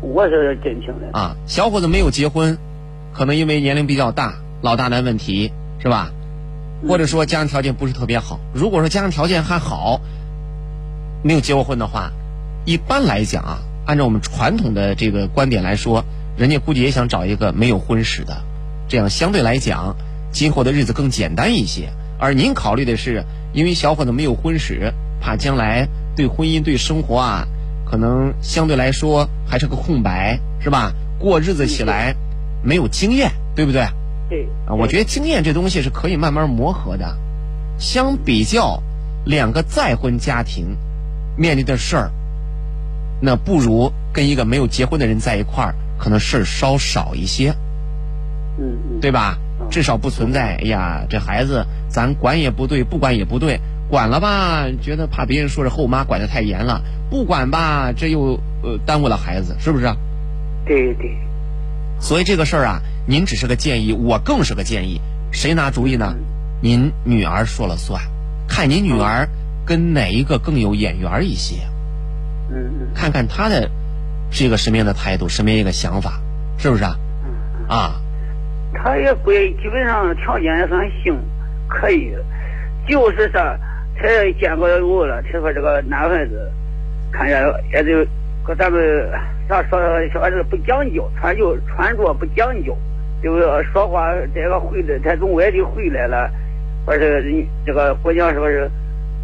我是真情的。啊，小伙子没有结婚，可能因为年龄比较大，老大难问题是吧？或者说家庭条件不是特别好。如果说家庭条件还好，没有结过婚的话，一般来讲啊，按照我们传统的这个观点来说，人家估计也想找一个没有婚史的，这样相对来讲，今后的日子更简单一些。而您考虑的是，因为小伙子没有婚史，怕将来对婚姻、对生活啊，可能相对来说还是个空白，是吧？过日子起来没有经验，对不对？对。啊，我觉得经验这东西是可以慢慢磨合的。相比较两个再婚家庭面临的事儿，那不如跟一个没有结婚的人在一块儿，可能事儿稍少一些，嗯嗯，对吧？至少不存在，哎呀，这孩子咱管也不对，不管也不对，管了吧，觉得怕别人说是后妈管得太严了；不管吧，这又呃耽误了孩子，是不是？对对。所以这个事儿啊，您只是个建议，我更是个建议。谁拿主意呢？您女儿说了算，看您女儿跟哪一个更有眼缘一些。嗯嗯。看看她的是一个什么样的态度，什么样一个想法，是不是啊？啊。他也不基本上条件也算行，可以，就是说他见过有了，他说这个男孩子，看见也就和咱们咋说小孩子不讲究，穿就穿着不讲究，就是说话这个回来，他从外地回来了，或是人这个姑娘说是，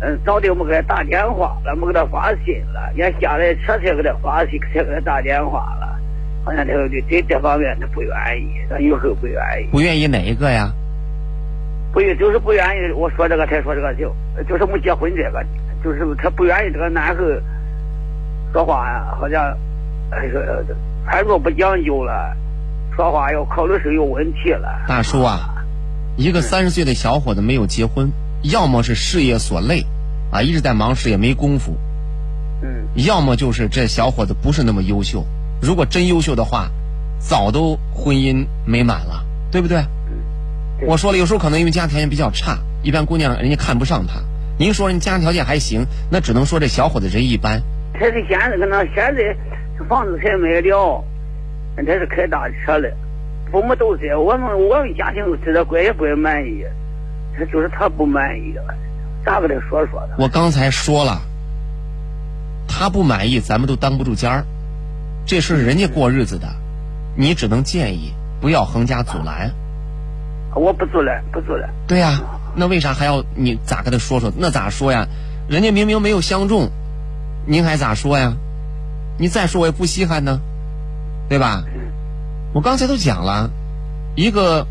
嗯，早点没给他打电话了，没给他发信了，人下来车才给他发信，才给他打电话了。好像他对对这方面他不愿意，他以后不愿意。不愿意哪一个呀？不愿就是不愿意。我说这个，才说这个就就是没结婚这个，就是他不愿意这个男孩说话呀，好像哎说穿着不讲究了，说话要考虑是有问题了。大叔啊，一个三十岁的小伙子没有结婚，要么是事业所累，啊一直在忙事业没功夫，嗯，要么就是这小伙子不是那么优秀。如果真优秀的话，早都婚姻美满了，对不对？我说了，有时候可能因为家庭条件比较差，一般姑娘人家看不上他。您说人家庭条件还行，那只能说这小伙子人一般。他是现在可能现在房子才买了，他是开大车的，父母都在，我们我们家庭对他怪也怪满意，他就是他不满意，咋跟他说说的？我刚才说了，他不满意，咱们都当不住尖儿。这是人家过日子的，你只能建议不要横加阻拦。我不做了，不做了。对呀，那为啥还要你咋跟他说说？那咋说呀？人家明明没有相中，您还咋说呀？你再说我也不稀罕呢，对吧？我刚才都讲了，一个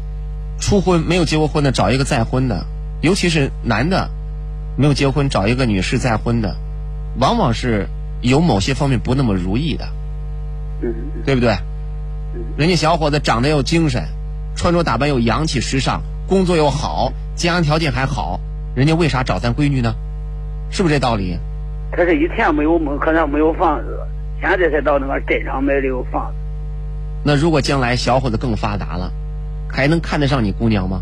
初婚没有结过婚的找一个再婚的，尤其是男的没有结婚找一个女士再婚的，往往是有某些方面不那么如意的。对不对？人家小伙子长得又精神，穿着打扮又洋气时尚，工作又好，家庭条件还好，人家为啥找咱闺女呢？是不是这道理？他是以前没有门，可能没有房子，现在才到那个镇上买的有房子。那如果将来小伙子更发达了，还能看得上你姑娘吗？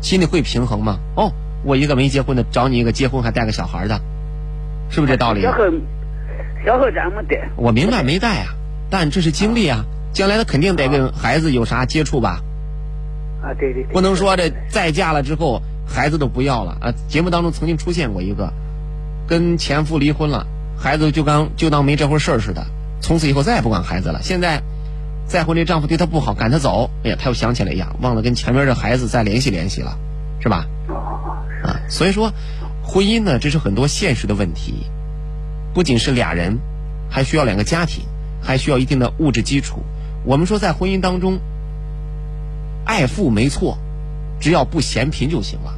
心里会平衡吗？哦，我一个没结婚的找你一个结婚还带个小孩的，是不是这道理？小孩，小孩咱没带。我明白没带啊。但这是经历啊，将来他肯定得跟孩子有啥接触吧？啊，对对对，不能说这再嫁了之后孩子都不要了啊！节目当中曾经出现过一个，跟前夫离婚了，孩子就当就当没这回事儿似的，从此以后再也不管孩子了。现在再婚这丈夫对她不好，赶她走，哎呀，她又想起来呀，忘了跟前面这孩子再联系联系了，是吧？啊，所以说婚姻呢，这是很多现实的问题，不仅是俩人，还需要两个家庭，还需要一定的物质基础。我们说在婚姻当中。爱富没错，只要不嫌贫就行了，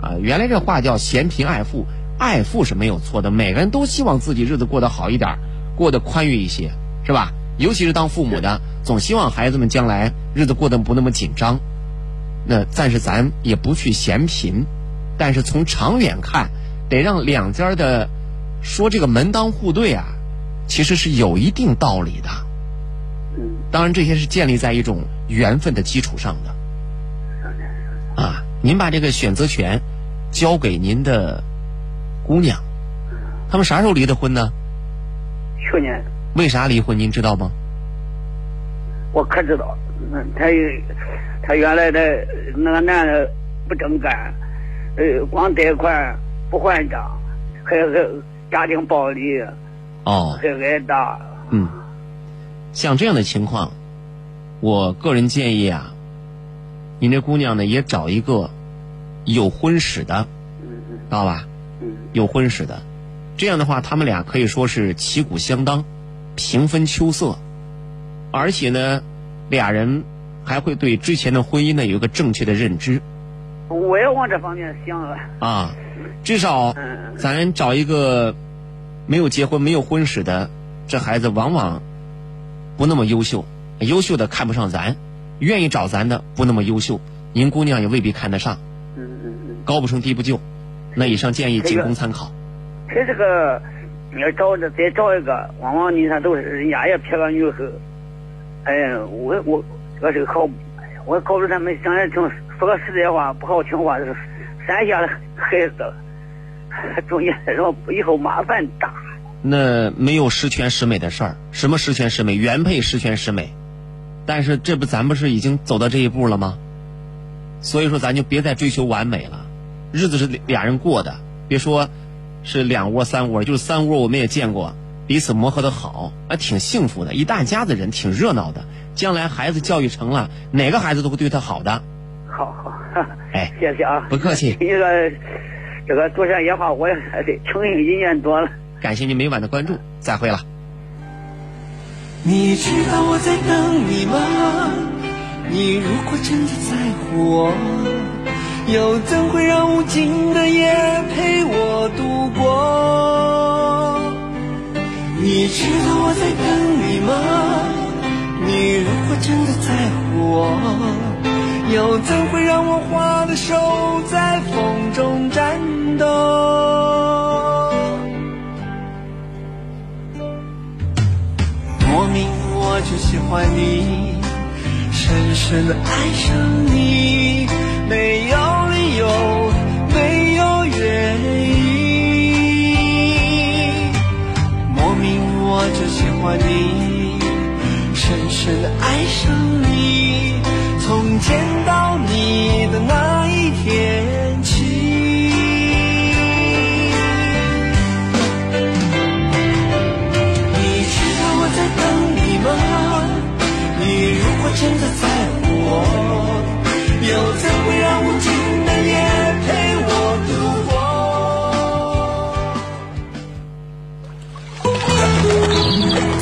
啊，原来这话叫嫌贫爱富，爱富是没有错的，每个人都希望自己日子过得好一点，过得宽裕一些，是吧？尤其是当父母的，总希望孩子们将来日子过得不那么紧张。那暂时咱也不去嫌贫，但是从长远看，得让两家的说这个门当户对啊，其实是有一定道理的。当然，这些是建立在一种缘分的基础上的。啊，您把这个选择权交给您的姑娘，他们啥时候离的婚呢？去年。为啥离婚？您知道吗？我可知道，他他原来的那个男的不正干，呃，光贷款不还账，还还家庭暴力，哦，还挨打。嗯。像这样的情况，我个人建议啊，您这姑娘呢也找一个有婚史的，知道吧？有婚史的，这样的话，他们俩可以说是旗鼓相当，平分秋色，而且呢，俩人还会对之前的婚姻呢有一个正确的认知。我也往这方面想了。啊，至少咱找一个没有结婚、没有婚史的，这孩子往往。不那么优秀，优秀的看不上咱，愿意找咱的不那么优秀，您姑娘也未必看得上。嗯嗯嗯。高不成低不就，那以上建议仅供参考。他这个你要找着再找一个，往往你看都是人家也撇个女后。哎呀，我我这是好，我告诉他们，讲也挺，说个实在话，不好听话，是山下的孩子，中间让以后麻烦大。那没有十全十美的事儿，什么十全十美？原配十全十美，但是这不咱不是已经走到这一步了吗？所以说咱就别再追求完美了，日子是俩人过的，别说是两窝三窝，就是三窝我们也见过，彼此磨合的好，啊，挺幸福的，一大家子人挺热闹的。将来孩子教育成了，哪个孩子都会对他好的。好好，哎，谢谢啊，不客气。这个这个独山野花，我也听一年多了。感谢您每晚的关注，再会了。你知道我在等你吗？你如果真的在乎我，又怎会让无尽的夜陪我度过？你知道我在等你吗？你如果真的在乎我，又怎会让我花的手在风中颤抖？欢你，深深的爱上你，没有理由，没有原因。莫名我就喜欢你，深深的爱上你，从见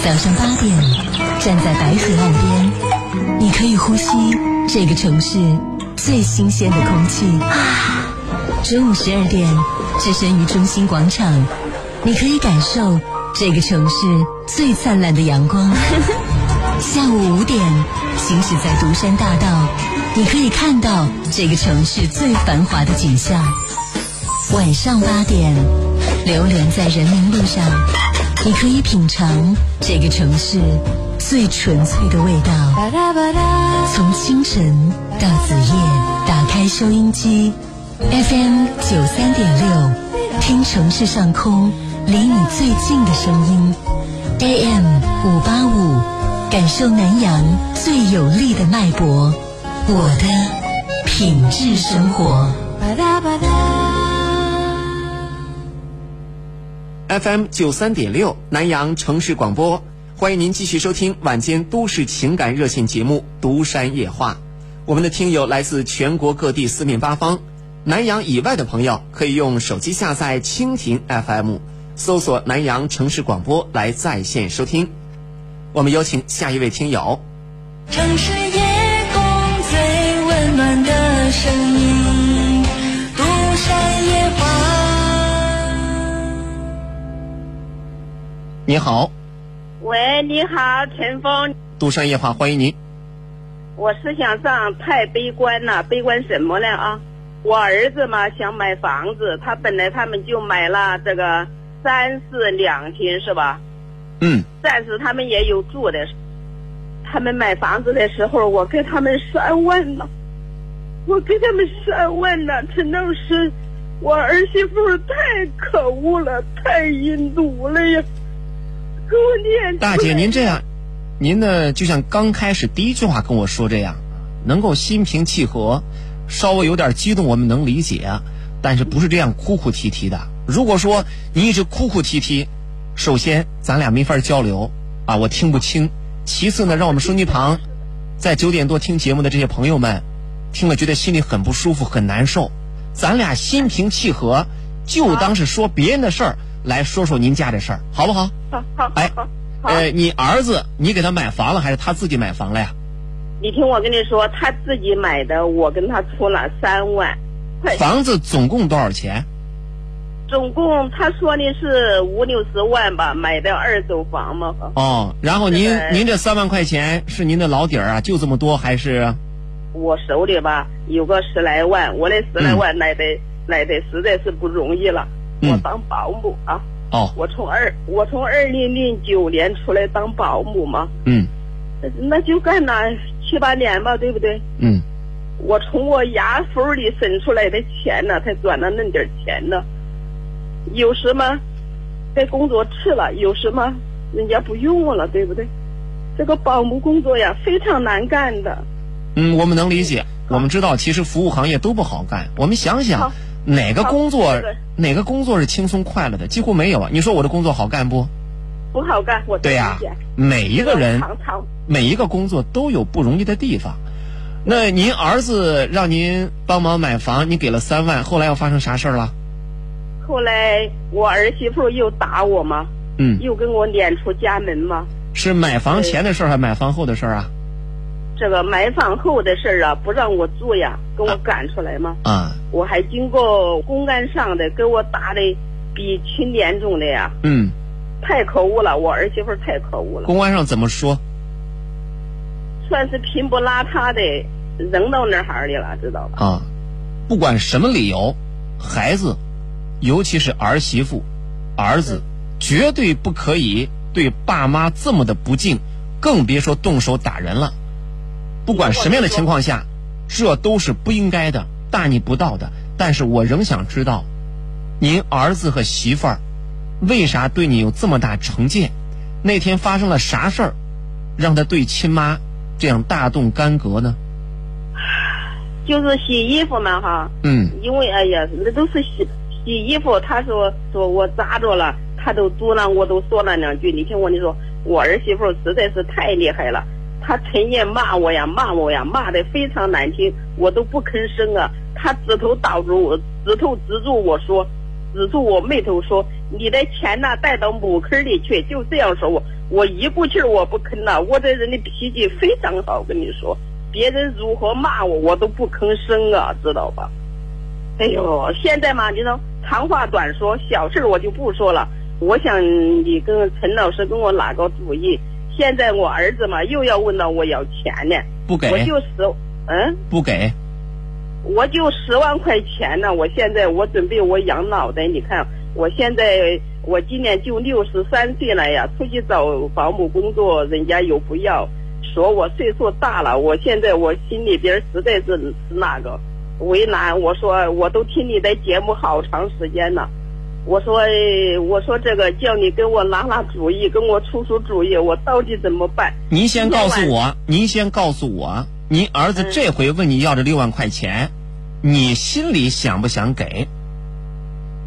早上八点，站在白河岸边，你可以呼吸这个城市最新鲜的空气。中午十二点，置身于中心广场，你可以感受这个城市最灿烂的阳光。下午五点，行驶在独山大道，你可以看到这个城市最繁华的景象。晚上八点，流连在人民路上，你可以品尝这个城市最纯粹的味道。从清晨到子夜，打开收音机，FM 九三点六，听城市上空离你最近的声音，AM 五八五。感受南阳最有力的脉搏，我的品质生活。FM 九三点六南阳城市广播，欢迎您继续收听晚间都市情感热线节目《独山夜话》。我们的听友来自全国各地四面八方，南阳以外的朋友可以用手机下载蜻蜓 FM，搜索南阳城市广播来在线收听。我们有请下一位听友。城市夜你好，喂，你好，陈峰，杜山夜话，欢迎您。我思想上太悲观了，悲观什么呢啊？我儿子嘛想买房子，他本来他们就买了这个三室两厅是吧？嗯。但是他们也有住的，他们买房子的时候，我给他们三万了，我给他们三万了，陈老师，我儿媳妇太可恶了，太阴毒了呀，给我念。大姐，您这样，您呢就像刚开始第一句话跟我说这样，能够心平气和，稍微有点激动，我们能理解，但是不是这样哭哭啼啼的。如果说你一直哭哭啼啼，首先咱俩没法交流啊，我听不清；其次呢，让我们收音机旁在九点多听节目的这些朋友们听了觉得心里很不舒服、很难受。咱俩心平气和，就当是说别人的事儿，来说说您家的事儿，好不好？好好哎，呃，你儿子你给他买房了，还是他自己买房了呀？你听我跟你说，他自己买的，我跟他出了三万。房子总共多少钱？总共他说的是五六十万吧，买的二手房嘛。哦，然后您您这三万块钱是您的老底儿啊，就这么多还是？我手里吧有个十来万，我那十来万来的、来的实在是不容易了。嗯我当保姆啊，哦，我从二我从二零零九年出来当保姆嘛，嗯那就干了七八年吧，对不对？嗯，我从我牙缝里省出来的钱呢，才赚了那点钱呢。有什么，在工作吃了，有什么，人家不用我了，对不对？这个保姆工作呀，非常难干的。嗯，我们能理解，我们知道其实服务行业都不好干。我们想想，哪个工作这个哪个工作是轻松快乐的？几乎没有啊。你说我的工作好干不？不好干，我对呀、每一个人每一个工作都有不容易的地方。那您儿子让您帮忙买房，你给了三万，后来又发生啥事儿了？后来我儿媳妇又打我嘛，嗯，又跟我撵出家门嘛。是买房前的事儿还是买房后的事儿啊？这个买房后的事儿啊，不让我做呀，给我赶出来吗。啊，我还经过公安上的，给我打的比挺严重的呀，嗯，太可恶了，我儿媳妇太可恶了，公安上怎么说？算是贫不邋遢的扔到那儿里了，知道吧？啊，不管什么理由，孩子，尤其是儿媳妇、儿子，绝对不可以对爸妈这么的不敬，更别说动手打人了。不管什么样的情况下，这都是不应该的、大逆不道的。但是我仍想知道，您儿子和媳妇儿为啥对你有这么大成见？那天发生了啥事儿，让他对亲妈这样大动干戈呢？就是洗衣服嘛哈，嗯，因为哎呀，那都是洗洗衣服，他说说我扎着了，他都嘟囔，我都说了两句。你听我跟你说，我儿媳妇实在是太厉害了，他成夜骂我呀，骂我呀，骂的非常难听，我都不吭声啊。他指头挡住我，指头指住我说，指住我眉头说，你的钱呐带到母坑里去，就这样说我，我一股气我不吭了。我这人的脾气非常好，跟你说，别人如何骂我，我都不吭声啊，知道吧？哎呦，现在嘛，你说长话短说，小事儿我就不说了。我想你跟陈老师跟我拿个主意。现在我儿子嘛又要问到我要钱呢，不给我就十，嗯，不给。我就十万块钱呢。我现在我准备我养老的，你看我现在我今年就六十三岁了呀，出去找保姆工作，人家又不要，说我岁数大了。我现在我心里边实在是是那个为难。我说我都听你的节目好长时间了。我说，哎我说这个叫你给我拿拿主意，跟我出出主意，我到底怎么办？您先告诉我，您先告诉我，您儿子这回问你要这六万块钱，你心里想不想给？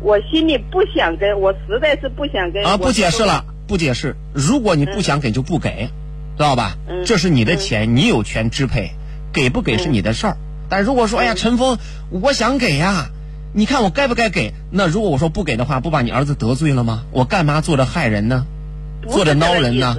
我心里不想给，我实在是不想给。啊，不解释了，不解释。如果你不想给，就不给，知道吧？嗯这是你的钱，你有权支配，给不给是你的事儿。但如果说，哎呀，陈峰，我想给呀，你看我该不该给？那如果我说不给的话，不把你儿子得罪了吗？我干嘛做着害人呢？做着孬人呢？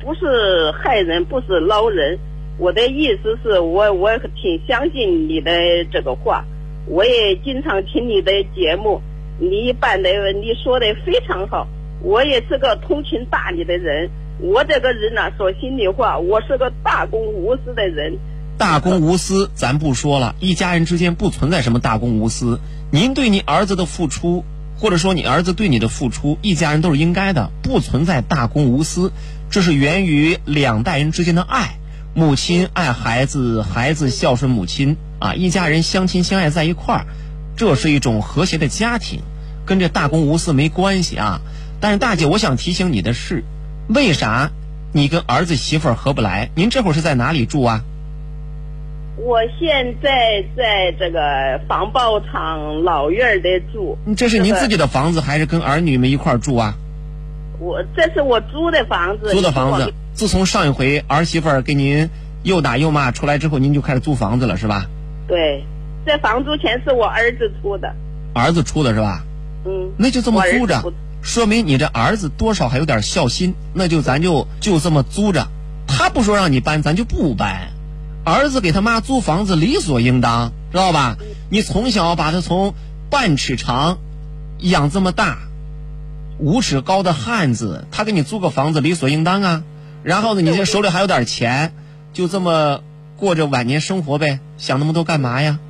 不是害人，不是捞人。我的意思是我我挺相信你的这个话，我也经常听你的节目，你办的你说的非常好。我也是个通情达理的人，我这个人呢、说心里话，我是个大公无私的人。大公无私，咱不说了，一家人之间不存在什么大公无私。您对你儿子的付出，或者说你儿子对你的付出，一家人都是应该的，不存在大公无私。这是源于两代人之间的爱，母亲爱孩子，孩子孝顺母亲啊，一家人相亲相爱在一块儿，这是一种和谐的家庭，跟这大公无私没关系啊。但是大姐，我想提醒你的是，为啥你跟儿子媳妇儿合不来？您这会儿是在哪里住啊？我现在在这个防爆厂老院儿的住。这是您自己的？房子，还是跟儿女们一块儿住啊？我这是我租的房子。租的房子。自从上一回儿媳妇儿给您又打又骂出来之后，您就开始租房子了，是吧？对，这房租钱是我儿子出的。儿子出的是吧？嗯。那就这么租着，说明你这儿子多少还有点孝心。那就咱就就这么租着，他不说让你搬，咱就不搬。儿子给他妈租房子理所应当，知道吧？你从小把他从半尺长养这么大，五尺高的汉子，他给你租个房子理所应当啊。然后呢，你这手里还有点钱，就这么过着晚年生活呗，想那么多干嘛呀？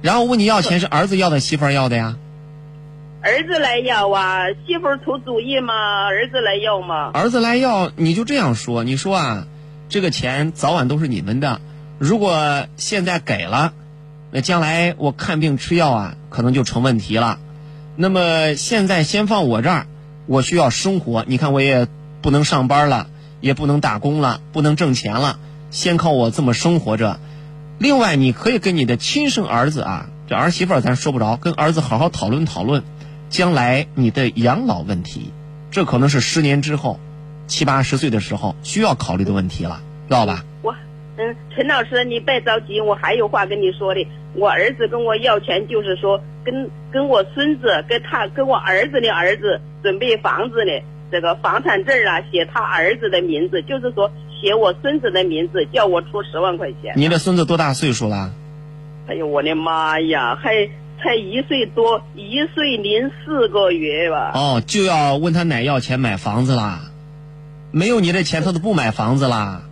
然后问你要钱是儿子要的，媳妇儿要的呀？儿子来要啊，媳妇儿出主意嘛？儿子来要嘛？儿子来要，你就这样说，你说啊，这个钱早晚都是你们的。如果现在给了，那将来我看病吃药啊，可能就成问题了。那么现在先放我这儿，我需要生活。你看我也不能上班了，也不能打工了，不能挣钱了，先靠我这么生活着。另外，你可以跟你的亲生儿子啊，这儿媳妇咱说不着，跟儿子好好讨论讨论，将来你的养老问题，这可能是十年之后，七八十岁的时候需要考虑的问题了，知道吧？我，嗯，陈老师，你别着急，我还有话跟你说的。我儿子跟我要钱，就是说跟跟我孙子跟他跟我儿子的儿子准备房子呢，这个房产证啊写他儿子的名字，就是说写我孙子的名字，叫我出十万块钱。你的孙子多大岁数了？哎呦，我的妈呀，还才一岁多，一岁零四个月吧。哦，就要问他奶要钱买房子啦，没有你的钱他都不买房子啦。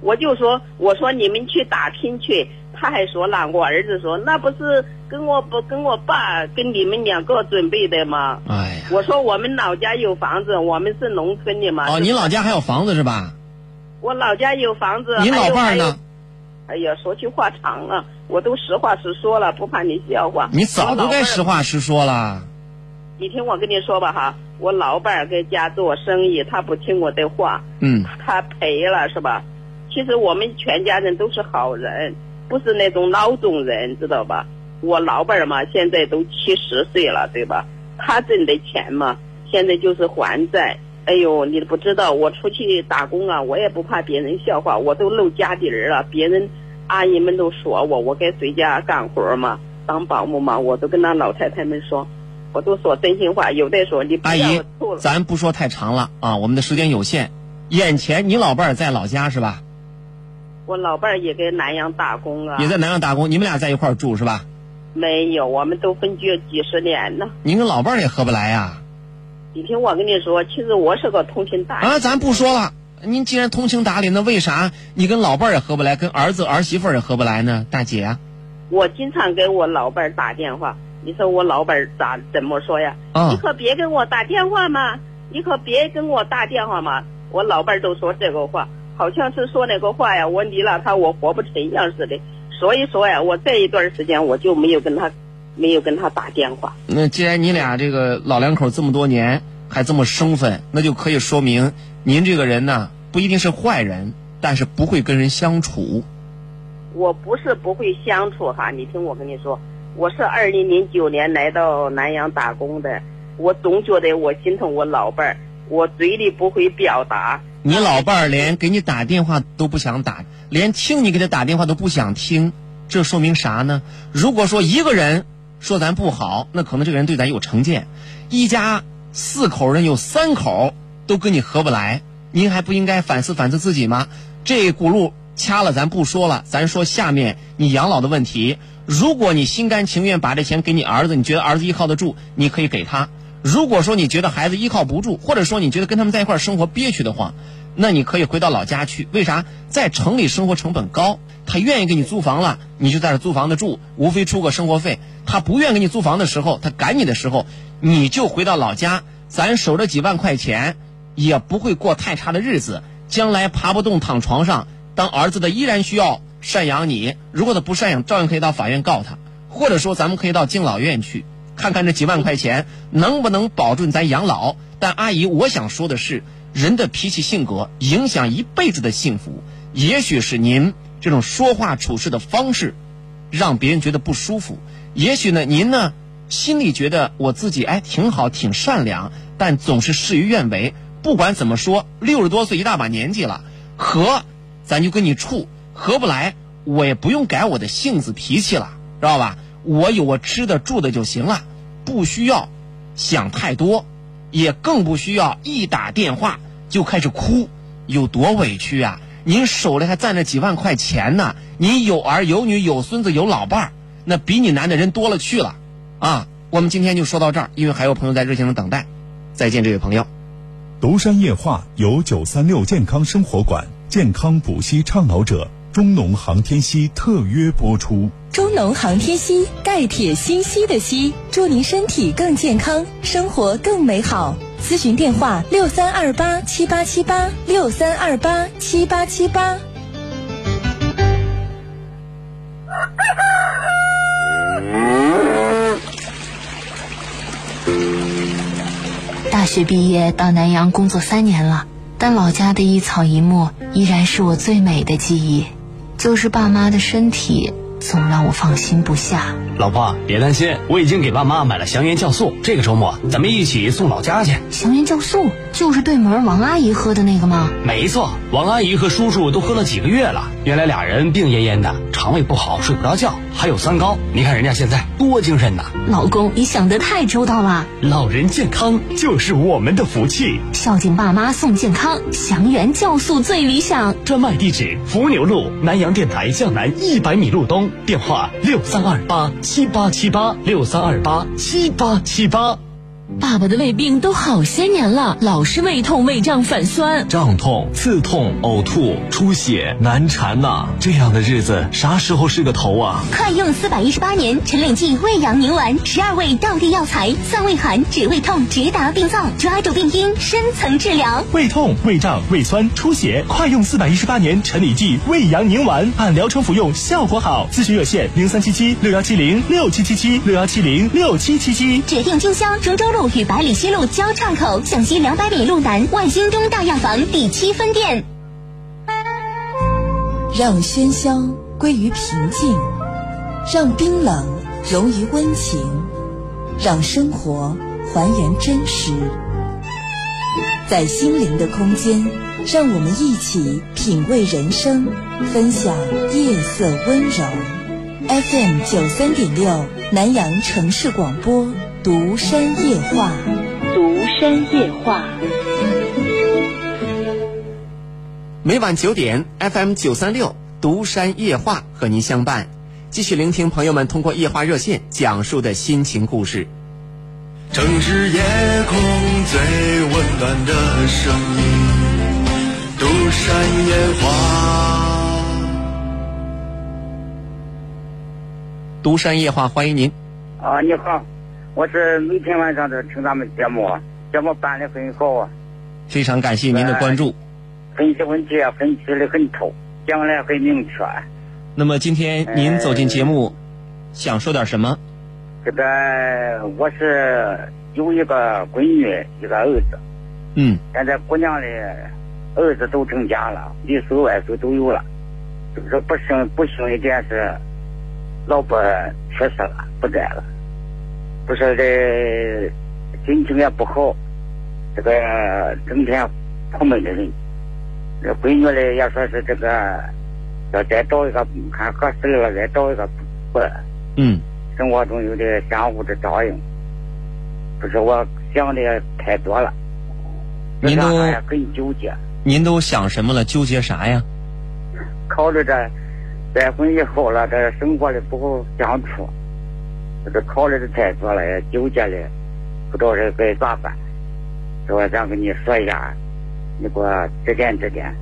我就说，我说你们去打拼去，他还说了，我儿子说那不是跟我不跟我爸跟你们两个准备的吗？哎呀，我说我们老家有房子，我们是农村的嘛。哦，你老家还有房子是吧？我老家有房子。你老伴儿呢？？哎呀，说起话长了，我都实话实说了，不怕你笑话。你早都该实话实说了。你听我跟你说吧哈，我老伴儿在家做生意，他不听我的话，嗯，他赔了是吧？其实我们全家人都是好人，不是那种孬种人，知道吧？我老伴儿嘛，现在都七十岁了，对吧？他挣的钱嘛，现在就是还债。哎呦，你不知道，我出去打工啊，我也不怕别人笑话，我都露家底儿了。别人阿姨们都说我，我该随家干活嘛，当保姆嘛，我都跟那老太太们说，我都说真心话。有的说你阿姨咱不说太长了啊，我们的时间有限。眼前你老伴儿在老家是吧？我老伴儿也给南阳打工啊，也在南阳打工，你们俩在一块儿住是吧？没有，我们都分居几十年了。您跟老伴儿也合不来呀？你听我跟你说，其实我是个通情达理啊，咱不说了。您既然通情达理，那为啥你跟老伴儿也合不来，跟儿子儿媳妇儿也合不来呢？大姐啊，我经常给我老伴儿打电话，你说我老伴儿咋怎么说呀？啊你可别跟我打电话嘛，你可别跟我打电话嘛。我老伴儿都说这个话，好像是说那个话呀，我离了他我活不成样似的。所以说呀，我这一段时间我就没有跟他，没有跟他打电话。那既然你俩这个老两口这么多年还这么生分，那就可以说明您这个人呢不一定是坏人，但是不会跟人相处，我不是不会相处哈，你听我跟你说，我是二零零九年来到南阳打工的，我总觉得我心疼我老伴儿，我嘴里不会表达。你老伴儿连给你打电话都不想打，连听你给他打电话都不想听，这说明啥呢？如果说一个人说咱不好，那可能这个人对咱有成见。一家四口人有三口都跟你合不来，您还不应该反思反思自己吗？这轱辘掐了，咱不说了，咱说下面你养老的问题。如果你心甘情愿把这钱给你儿子，你觉得儿子依靠得住，你可以给他。如果说你觉得孩子依靠不住，或者说你觉得跟他们在一块生活憋屈的话，那你可以回到老家去。为啥？在城里生活成本高，他愿意给你租房了，你就在这租房子住，无非出个生活费。他不愿给你租房的时候，他赶你的时候，你就回到老家，咱守着几万块钱，也不会过太差的日子。将来爬不动躺床上，当儿子的依然需要赡养你。如果他不赡养，照样可以到法院告他，或者说咱们可以到敬老院去。看看这几万块钱能不能保证咱养老？但阿姨，我想说的是，人的脾气性格影响一辈子的幸福。也许是您这种说话处事的方式，让别人觉得不舒服。也许呢，您呢心里觉得我自己哎挺好，挺善良，但总是事与愿违。不管怎么说，六十多岁一大把年纪了，合，咱就跟你处；合不来，我也不用改我的性子脾气了，知道吧？我有我吃的住的就行了，不需要想太多，也更不需要一打电话就开始哭，有多委屈啊！您手里还攥着几万块钱呢，您有儿有女有孙子有老伴儿，那比你难的人多了去了啊！我们今天就说到这儿，因为还有朋友在热线上等待。再见，这位朋友。独山夜话由九三六健康生活馆健康补硒倡导者中农航天硒特约播出。中农航天硒，钙铁锌硒的硒，祝您身体更健康，生活更美好。咨询电话：六三二八七八七八六三二八七八七八。大学毕业到南阳工作三年了，但老家的一草一木依然是我最美的记忆。就是爸妈的身体总让我放心不下。老婆，别担心，我已经给爸妈买了祥源酵素，这个周末咱们一起送老家去。祥源酵素就是对门王阿姨喝的那个吗？没错，王阿姨和叔叔都喝了几个月了，原来俩人病恹恹的，肠胃不好，睡不着觉，还有三高。你看人家现在多精神呐！老公，你想得太周到了。老人健康就是我们的福气，孝敬爸妈送健康，祥源酵素最理想。专卖地址：伏牛路南阳电台向南一百米路东，电话六三二八七八七八六三二八七八七八。爸爸的胃病都好些年了，老是胃痛、胃胀、反酸。胀痛、刺痛、呕吐、出血、难缠呐、这样的日子啥时候是个头啊？快用四百一十八年陈李济胃阳宁丸，十二味道地药材，散胃寒、止胃痛，直达病灶，抓住病因，深层治疗。胃痛、胃胀、胃酸、出血，快用四百一十八年陈李济胃阳宁丸，按疗程服用，效果好。咨询热线：零三七七六幺七零六七七七六幺七零六七七七。指定经销中州路与百里西路交叉口，向西两百米路南万兴中大药房第七分店。让喧嚣归于平静，让冰冷融于温情，让生活还原真实。在心灵的空间，让我们一起品味人生，分享夜色温柔。FM 九三点六，南阳城市广播，独山夜话。独山夜话。每晚九点，FM 九三六独山夜话和您相伴，继续聆听朋友们通过夜话热线讲述的心情故事。城市夜空最温暖的声音，独山夜话。独山夜话，欢迎您。啊，你好，我是每天晚上都听咱们节目，节目办的很好啊，非常感谢您的关注。分析问题啊分析的很透，将来很明确。那么今天您走进节目，想说点什么？这个我是有一个闺女，一个儿子。嗯。现在姑娘的儿子都成家了，里孙外孙都有了。就是不幸不幸一点是，老婆去世了，不在了，不是这心情也不好，这个整天苦闷的人。这闺女嘞也说是这个，要再找一个看合适了，再找一个不。嗯。生活中有点相互的照应，不是我想的太多了。您都很纠结。您都想什么了？纠结啥呀？考虑着再婚以后了，这生活的不好相处，这考虑的太多了，也纠结的，不知道这该咋办。我想跟你说一下，你给我指点指点。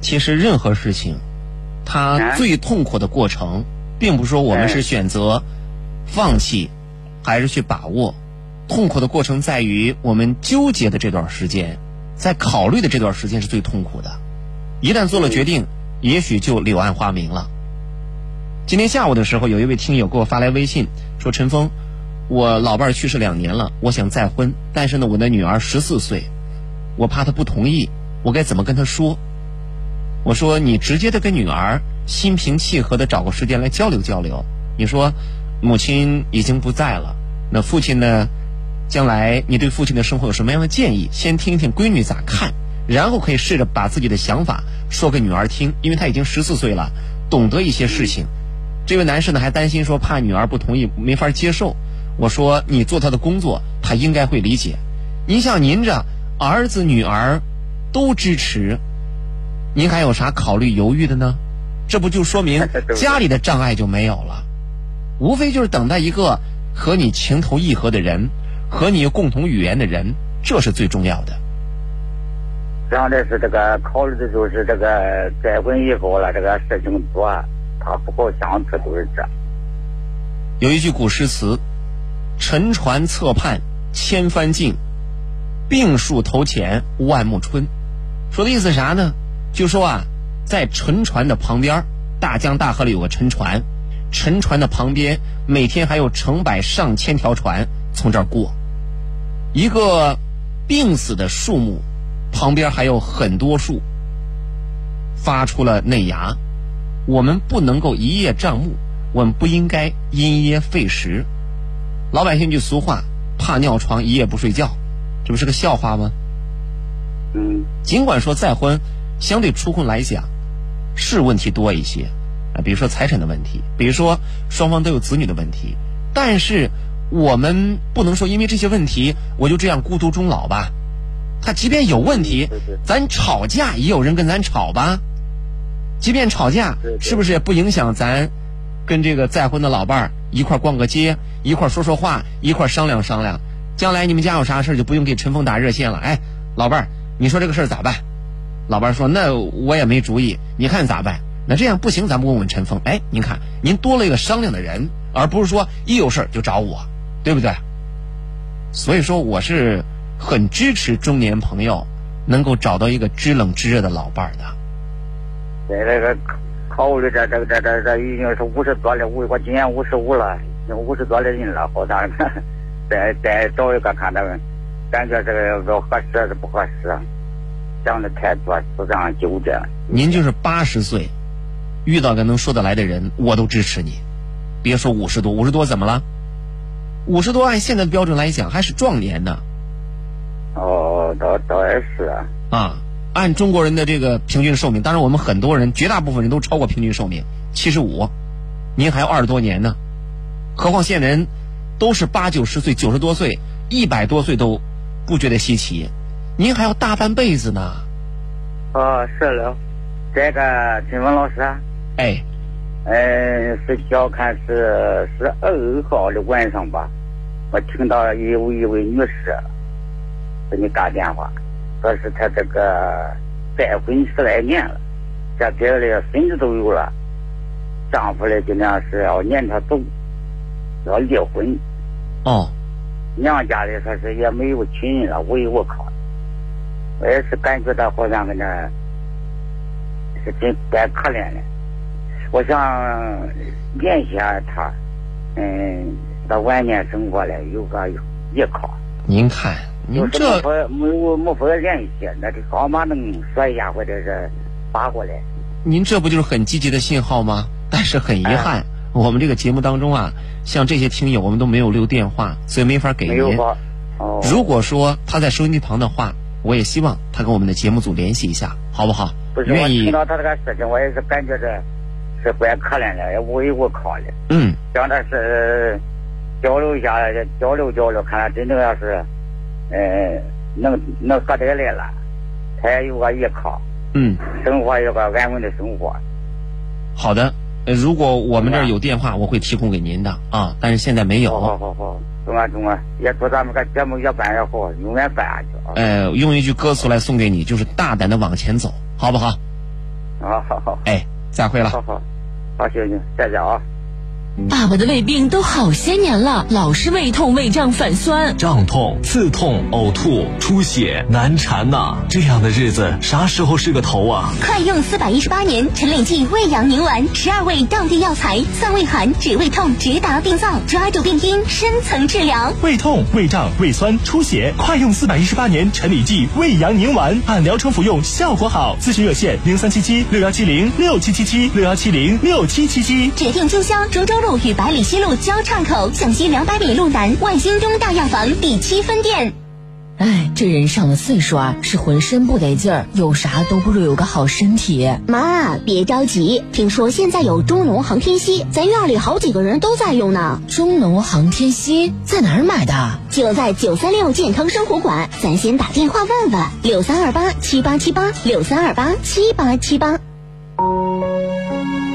其实任何事情，它最痛苦的过程，并不是说我们是选择放弃，还是去把握。痛苦的过程在于我们纠结的这段时间，在考虑的这段时间是最痛苦的。一旦做了决定，也许就柳暗花明了。今天下午的时候，有一位听友给我发来微信说：“陈峰，我老伴儿去世两年了，我想再婚，但是呢，我的女儿十四岁，我怕她不同意，我该怎么跟她说？”我说：“你直接的跟女儿心平气和的找个时间来交流交流。你说，母亲已经不在了，那父亲呢？”将来你对父亲的生活有什么样的建议？先听听闺女咋看，然后可以试着把自己的想法说给女儿听，因为她已经十四岁了，懂得一些事情。这位男士呢还担心说怕女儿不同意，没法接受。我说你做他的工作，他应该会理解。您像您这儿子女儿都支持，您还有啥考虑犹豫的呢？这不就说明 家里的障碍就没有了？无非就是等待一个和你情投意合的人。和你有共同语言的人，这是最重要的。想的是这个考虑的就是这个再婚以后了，这个事情多，他不好相处，都是这。有一句古诗词：“沉船侧畔千帆尽，病树头前万木春。”说的意思啥呢？就说啊，在沉船的旁边，大江大河里有个沉船，沉船的旁边每天还有成百上千条船从这儿过。一个病死的树木旁边还有很多树发出了嫩芽，我们不能够一叶障目，我们不应该因噎废食。老百姓句俗话：“怕尿床，一夜不睡觉。”这不是个笑话吗？嗯。尽管说再婚，相对初婚来讲是问题多一些啊，比如说财产的问题，比如说双方都有子女的问题，但是。我们不能说因为这些问题我就这样孤独终老吧。他即便有问题，咱吵架也有人跟咱吵吧。即便吵架，是不是也不影响咱跟这个再婚的老伴儿一块逛个街，一块说说话，一块商量商量。将来你们家有啥事就不用给陈峰打热线了。哎，老伴儿，你说这个事儿咋办？老伴儿说：“那我也没主意，你看咋办？”那这样不行，咱们问问陈峰。哎，您看，您多了一个商量的人，而不是说一有事儿就找我。对不对？所以说，我是很支持中年朋友能够找到一个知冷知热的老伴儿的。在这个考虑这这这这这已经是五十多了，我我今年五十五了，五十多的人了，好像 再再找一个看他们，感觉这个要合适还是不合适，想的太多，思想纠结。您就是八十岁，遇到个能说得来的人，我都支持你。别说五十多，五十多怎么了？五十多，按现在的标准来讲，还是壮年呢。哦，倒倒也是啊。啊，按中国人的这个平均寿命，当然我们很多人，绝大部分人都超过平均寿命，七十五，您还有二十多年呢。何况现在人都是八九十岁、九十多岁、一百多岁都不觉得稀奇，您还要大半辈子呢。哦，是了，这个陈峰老师。哎。嗯，是小看是是二号的晚上吧，我听到有一位女士给你打电话，说是她这个再婚十来年了，这别的孙子都有了，丈夫呢就那样是要撵她走，要离婚。哦。娘家里说是也没有亲人了，无依无靠，我也是感觉到好像跟那是真该可怜的。我想联系下他，嗯，到晚年生活了有个依靠。您看，您这没没没法联系，那这号码能说一下或者是发过来？您这不就是很积极的信号吗？但是很遗憾，我们这个节目当中啊，像这些听友，我们都没有留电话，所以没法给您。哦，如果说他在收音机旁的话，我也希望他跟我们的节目组联系一下，好不好？不是我愿意听到他这个事情，我也是感觉这是怪可怜的，也无依无靠的。嗯，让他是交流一下，交流交流，看他真正要是，呃，能能合得来了，他也有个依靠，嗯，生活有个安稳的生活。好的。呃如果我们这儿有电话，我会提供给您的啊，但是现在没有。好好好，中啊中啊，也祝咱们个节目越办越好，永远办下去啊！呃，用一句歌词来送给你，就是大胆的往前走，好不好？好，好好，哎，再会了。好好，好，行行，再见啊。爸爸的胃病都好些年了，老是胃痛、胃胀、反酸。胀痛、刺痛、呕吐、出血，难缠呐、这样的日子啥时候是个头啊？快用四百一十八年陈李济胃阳宁丸，十二味当地药材，散胃寒、止胃痛，直达病灶，抓住病因，深层治疗。胃痛、胃胀、胃酸、出血，快用四百一十八年陈李济胃阳宁丸，按疗程服用，效果好。咨询热线零三七七六幺七零六七七七六幺七零六七七七。指定经销株洲路与百里西路交叉口向西两百米路南万兴中大药房第七分店。哎，这人上了岁数啊，是浑身不得劲儿，有啥都不如有个好身体。妈，别着急，听说现在有中农航天硒，咱院里好几个人都在用呢。中农航天硒在哪儿买的？就在九三六健康生活馆，咱先打电话问问，六三二八七八七八，六三二八七八七八。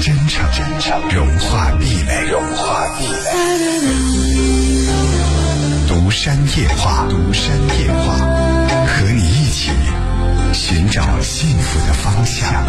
真诚，真诚，融化壁垒，融化壁垒。独山夜话，独山夜话，和你一起寻找幸福的方向。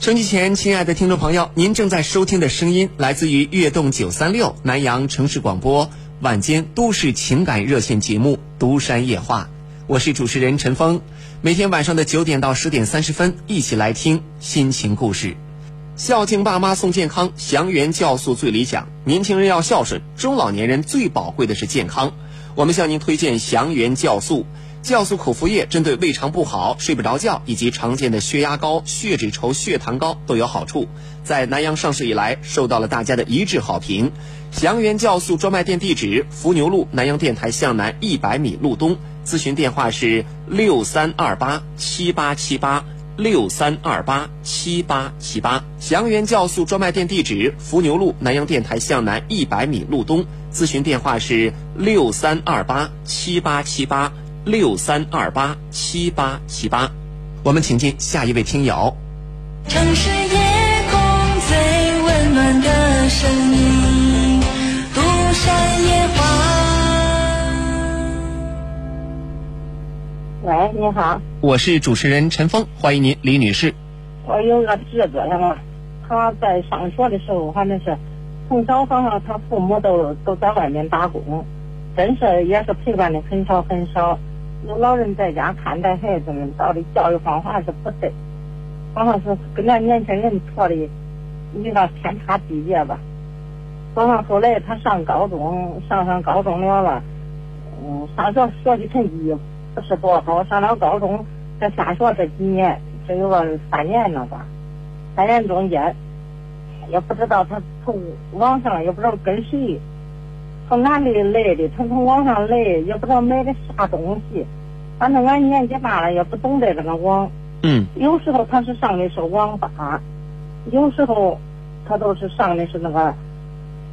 收机前，亲爱的听众朋友，您正在收听的声音来自于悦动九三六南阳城市广播晚间都市情感热线节目《独山夜话》，我是主持人陈峰。每天晚上的九点到十点三十分，一起来听心情故事。孝敬爸妈送健康，祥源酵素最理想。年轻人要孝顺，中老年人最宝贵的是健康。我们向您推荐祥源酵素。酵素口服液针对胃肠不好、睡不着觉以及常见的血压高、血脂稠、血糖高都有好处。在南阳上市以来，受到了大家的一致好评。祥源酵素专卖店地址：伏牛路南阳电台向南一百米路东。咨询电话是六三二八七八七八六三二八七八七八。祥源酵素专卖店地址：伏牛路南阳电台向南一百米路东。咨询电话是六三二八七八七八六三二八七八七八。我们请进下一位听友。城市夜空最温暖的声音，独山夜喂，你好，我是主持人陈峰，欢迎您，李女士。我有个侄子，他嘛，他在上学的时候，反正是从小好像他父母都都在外面打工，真是也是陪伴的很少很少。有老人在家看待孩子们，到底教育方法是不对，好像是跟咱年轻人错的你那天差地别吧。好像后来他上高中，上上高中了了，嗯，上学学习成绩不不是多好，上了高中，这下学这几年，这有个三年了吧，三年中间，也不知道他从网上也不知道跟谁，从哪里来的，他从网上来，也不知道买的啥东西，反正俺年纪大了也不懂得这个网，嗯，有时候他是上的是网吧，有时候他都是上的是那个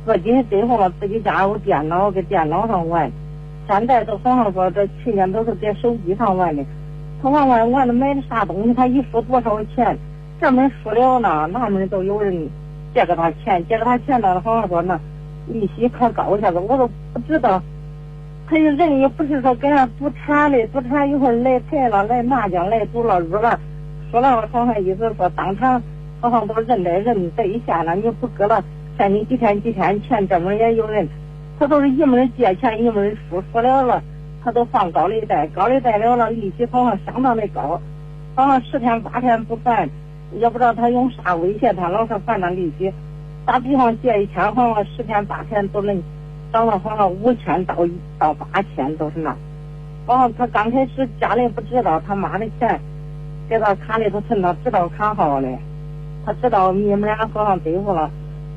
自己最后自己家有电脑，搁电脑上玩。现在都好像说这去年都是在手机上玩的，他玩玩玩的买的啥东西，他一输多少钱，这门输了呢，那门都有人借给他钱，借给他钱呢，好像说那利息可高些子，我都不知道。他人也不是说跟人赌钱的，赌钱一会儿来财了，来麻将，来赌了输了，说了，好像意思说当场好像都认得人对象了，你不搁了，欠你几天几天钱，这门也有人，他都是一门借钱一门输，说了了，他都放高利贷，高利贷了了，利息好像相当的高，好像十天八天不还，也不知道他用啥威胁他，老是还那利息。打比方借一千，好像十天八天都能涨到好像五千到到八千都是那。好像他刚开始家里不知道他妈的钱给他卡里头存到，知道卡号的，他知道密码好像对付了，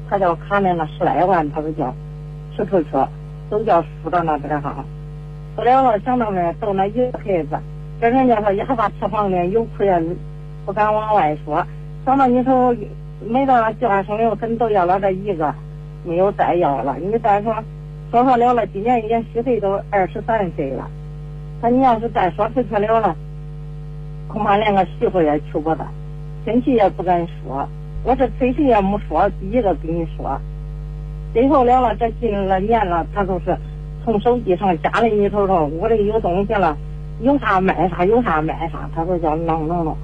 他叫卡里那十来万，他都叫出出车，都叫输到那边上。不了了，想到那到那一个孩子，跟人家说哑巴吃黄连，有苦也不敢往外说。想到你说。没到计划生育，真都要了这一个，没有再要了。你再说，说说了了，今年已经虚岁都二十三岁了。他你要是再说出去了了，恐怕连个媳妇也娶不到，亲戚也不敢说。我这催谁也没说，第一个跟你说。最后了了，这近了年了，他都是从手机上家里里头头我这有东西了，有啥卖啥，有啥卖啥，他都叫弄弄弄。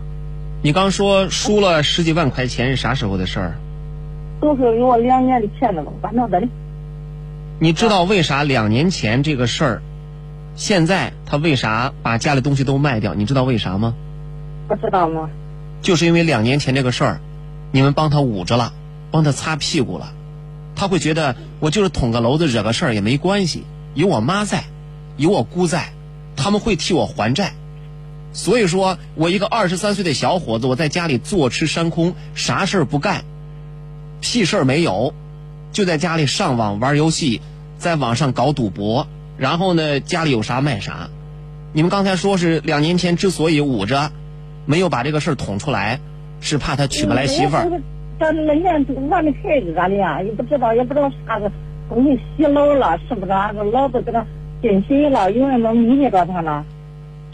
你刚说输了十几万块钱是啥时候的事儿？都是有两年的钱了，搬到这里。你知道为啥两年前这个事儿，现在他为啥把家里东西都卖掉？你知道为啥吗？不知道吗？就是因为两年前这个事儿，你们帮他捂着了，帮他擦屁股了，他会觉得我就是捅个娄子惹个事儿也没关系，有我妈在，有我姑在，他们会替我还债。所以说，我一个二十三岁的小伙子，我在家里坐吃山空，啥事儿不干，屁事儿没有，就在家里上网玩游戏，在网上搞赌博，然后呢，家里有啥卖啥。你们刚才说是两年前之所以捂着，没有把这个事儿捅出来，是怕他娶不来媳妇儿。咱那年玩的太恶了呀，也不知道也不知道啥子东西洗脑了，是不是？俺个老子给他进去了，有人能迷着他了。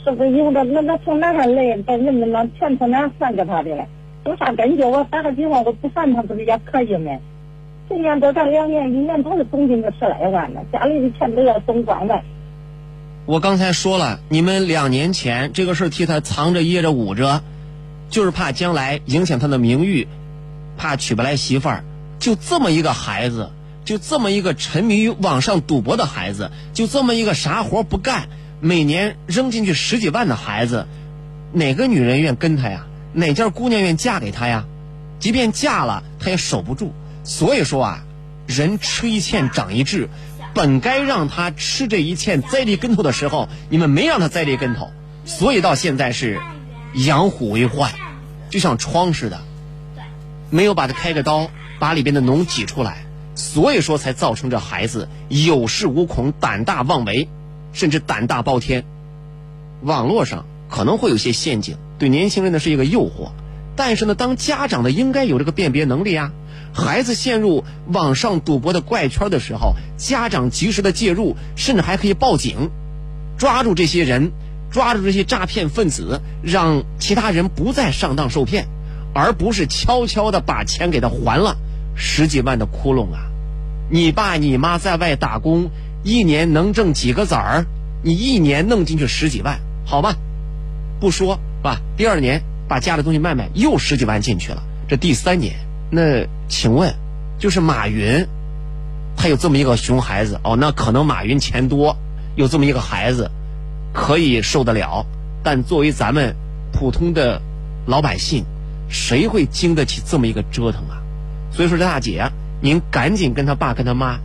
是不是有的？那那从哪儿来？到人们那钱从哪儿还给他的嘞？有啥根据？我打个比方，我不还他不是也可以吗？今年多干两年，一年都是总进个十来万呢，家里的钱都要总光了。我刚才说了，你们两年前这个事替他藏着掖着捂着，就是怕将来影响他的名誉，怕娶不来媳妇儿。就这么一个孩子，就这么一个沉迷于网上赌博的孩子，就这么一个啥活不干。每年扔进去十几万的孩子，哪个女人愿跟他呀？哪家姑娘愿嫁给他呀？即便嫁了，他也守不住。所以说啊，人吃一堑长一智，本该让他吃这一堑栽这跟头的时候，你们没让他栽这跟头，所以到现在是养虎为患，就像疮似的，没有把他开个刀，把里边的脓挤出来，所以说才造成这孩子有恃无恐、胆大妄为。甚至胆大包天，网络上可能会有些陷阱，对年轻人呢是一个诱惑。但是呢，当家长的应该有这个辨别能力啊。孩子陷入网上赌博的怪圈的时候，家长及时的介入，甚至还可以报警，抓住这些人，抓住这些诈骗分子，让其他人不再上当受骗，而不是悄悄的把钱给他还了。十几万的窟窿啊！你爸你妈在外打工。一年能挣几个子儿？你一年弄进去十几万，好吧？不说，吧？第二年把家里东西卖卖，又十几万进去了。这第三年，那请问，就是马云，他有这么一个熊孩子哦，那可能马云钱多，有这么一个孩子，可以受得了。但作为咱们普通的老百姓，谁会经得起这么一个折腾啊？所以说，这大姐，您赶紧跟他爸跟他妈。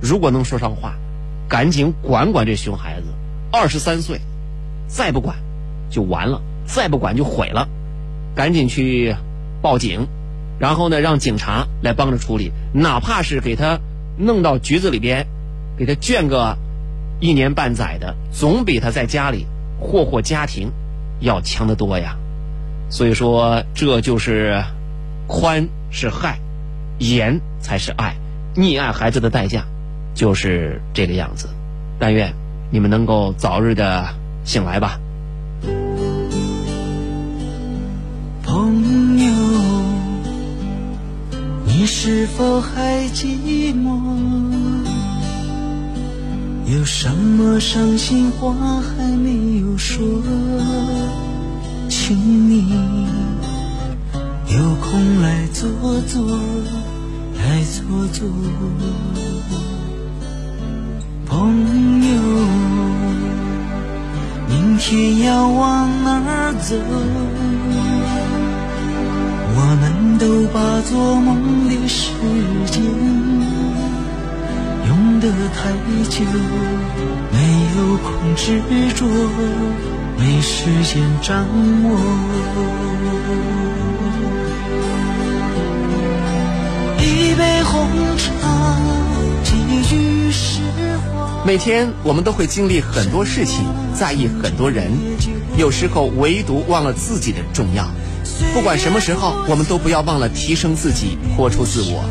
如果能说上话，赶紧管管这熊孩子。二十三岁，再不管就完了，再不管就毁了。赶紧去报警，然后呢，让警察来帮着处理。哪怕是给他弄到局子里边，给他圈个一年半载的，总比他在家里祸祸家庭要强得多呀。所以说，这就是宽是害，严才是爱。溺爱孩子的代价。就是这个样子，但愿你们能够早日的醒来吧。朋友，你是否还寂寞？有什么伤心话还没有说？请你，有空来坐坐，来坐坐，朋友，明天要往哪儿走？我们都把做梦的时间用得太久，没有空执着，没时间掌握。一杯红茶，几句实话。每天我们都会经历很多事情，在意很多人，有时候唯独忘了自己的重要。不管什么时候，我们都不要忘了提升自己，活出自我。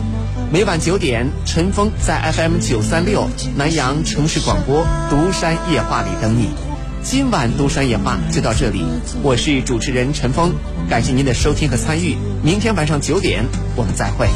每晚九点，陈峰在 FM 九三六南阳城市广播《独山夜话》里等你。今晚《独山野话》就到这里，我是主持人陈峰，感谢您的收听和参与。明天晚上九点，我们再会。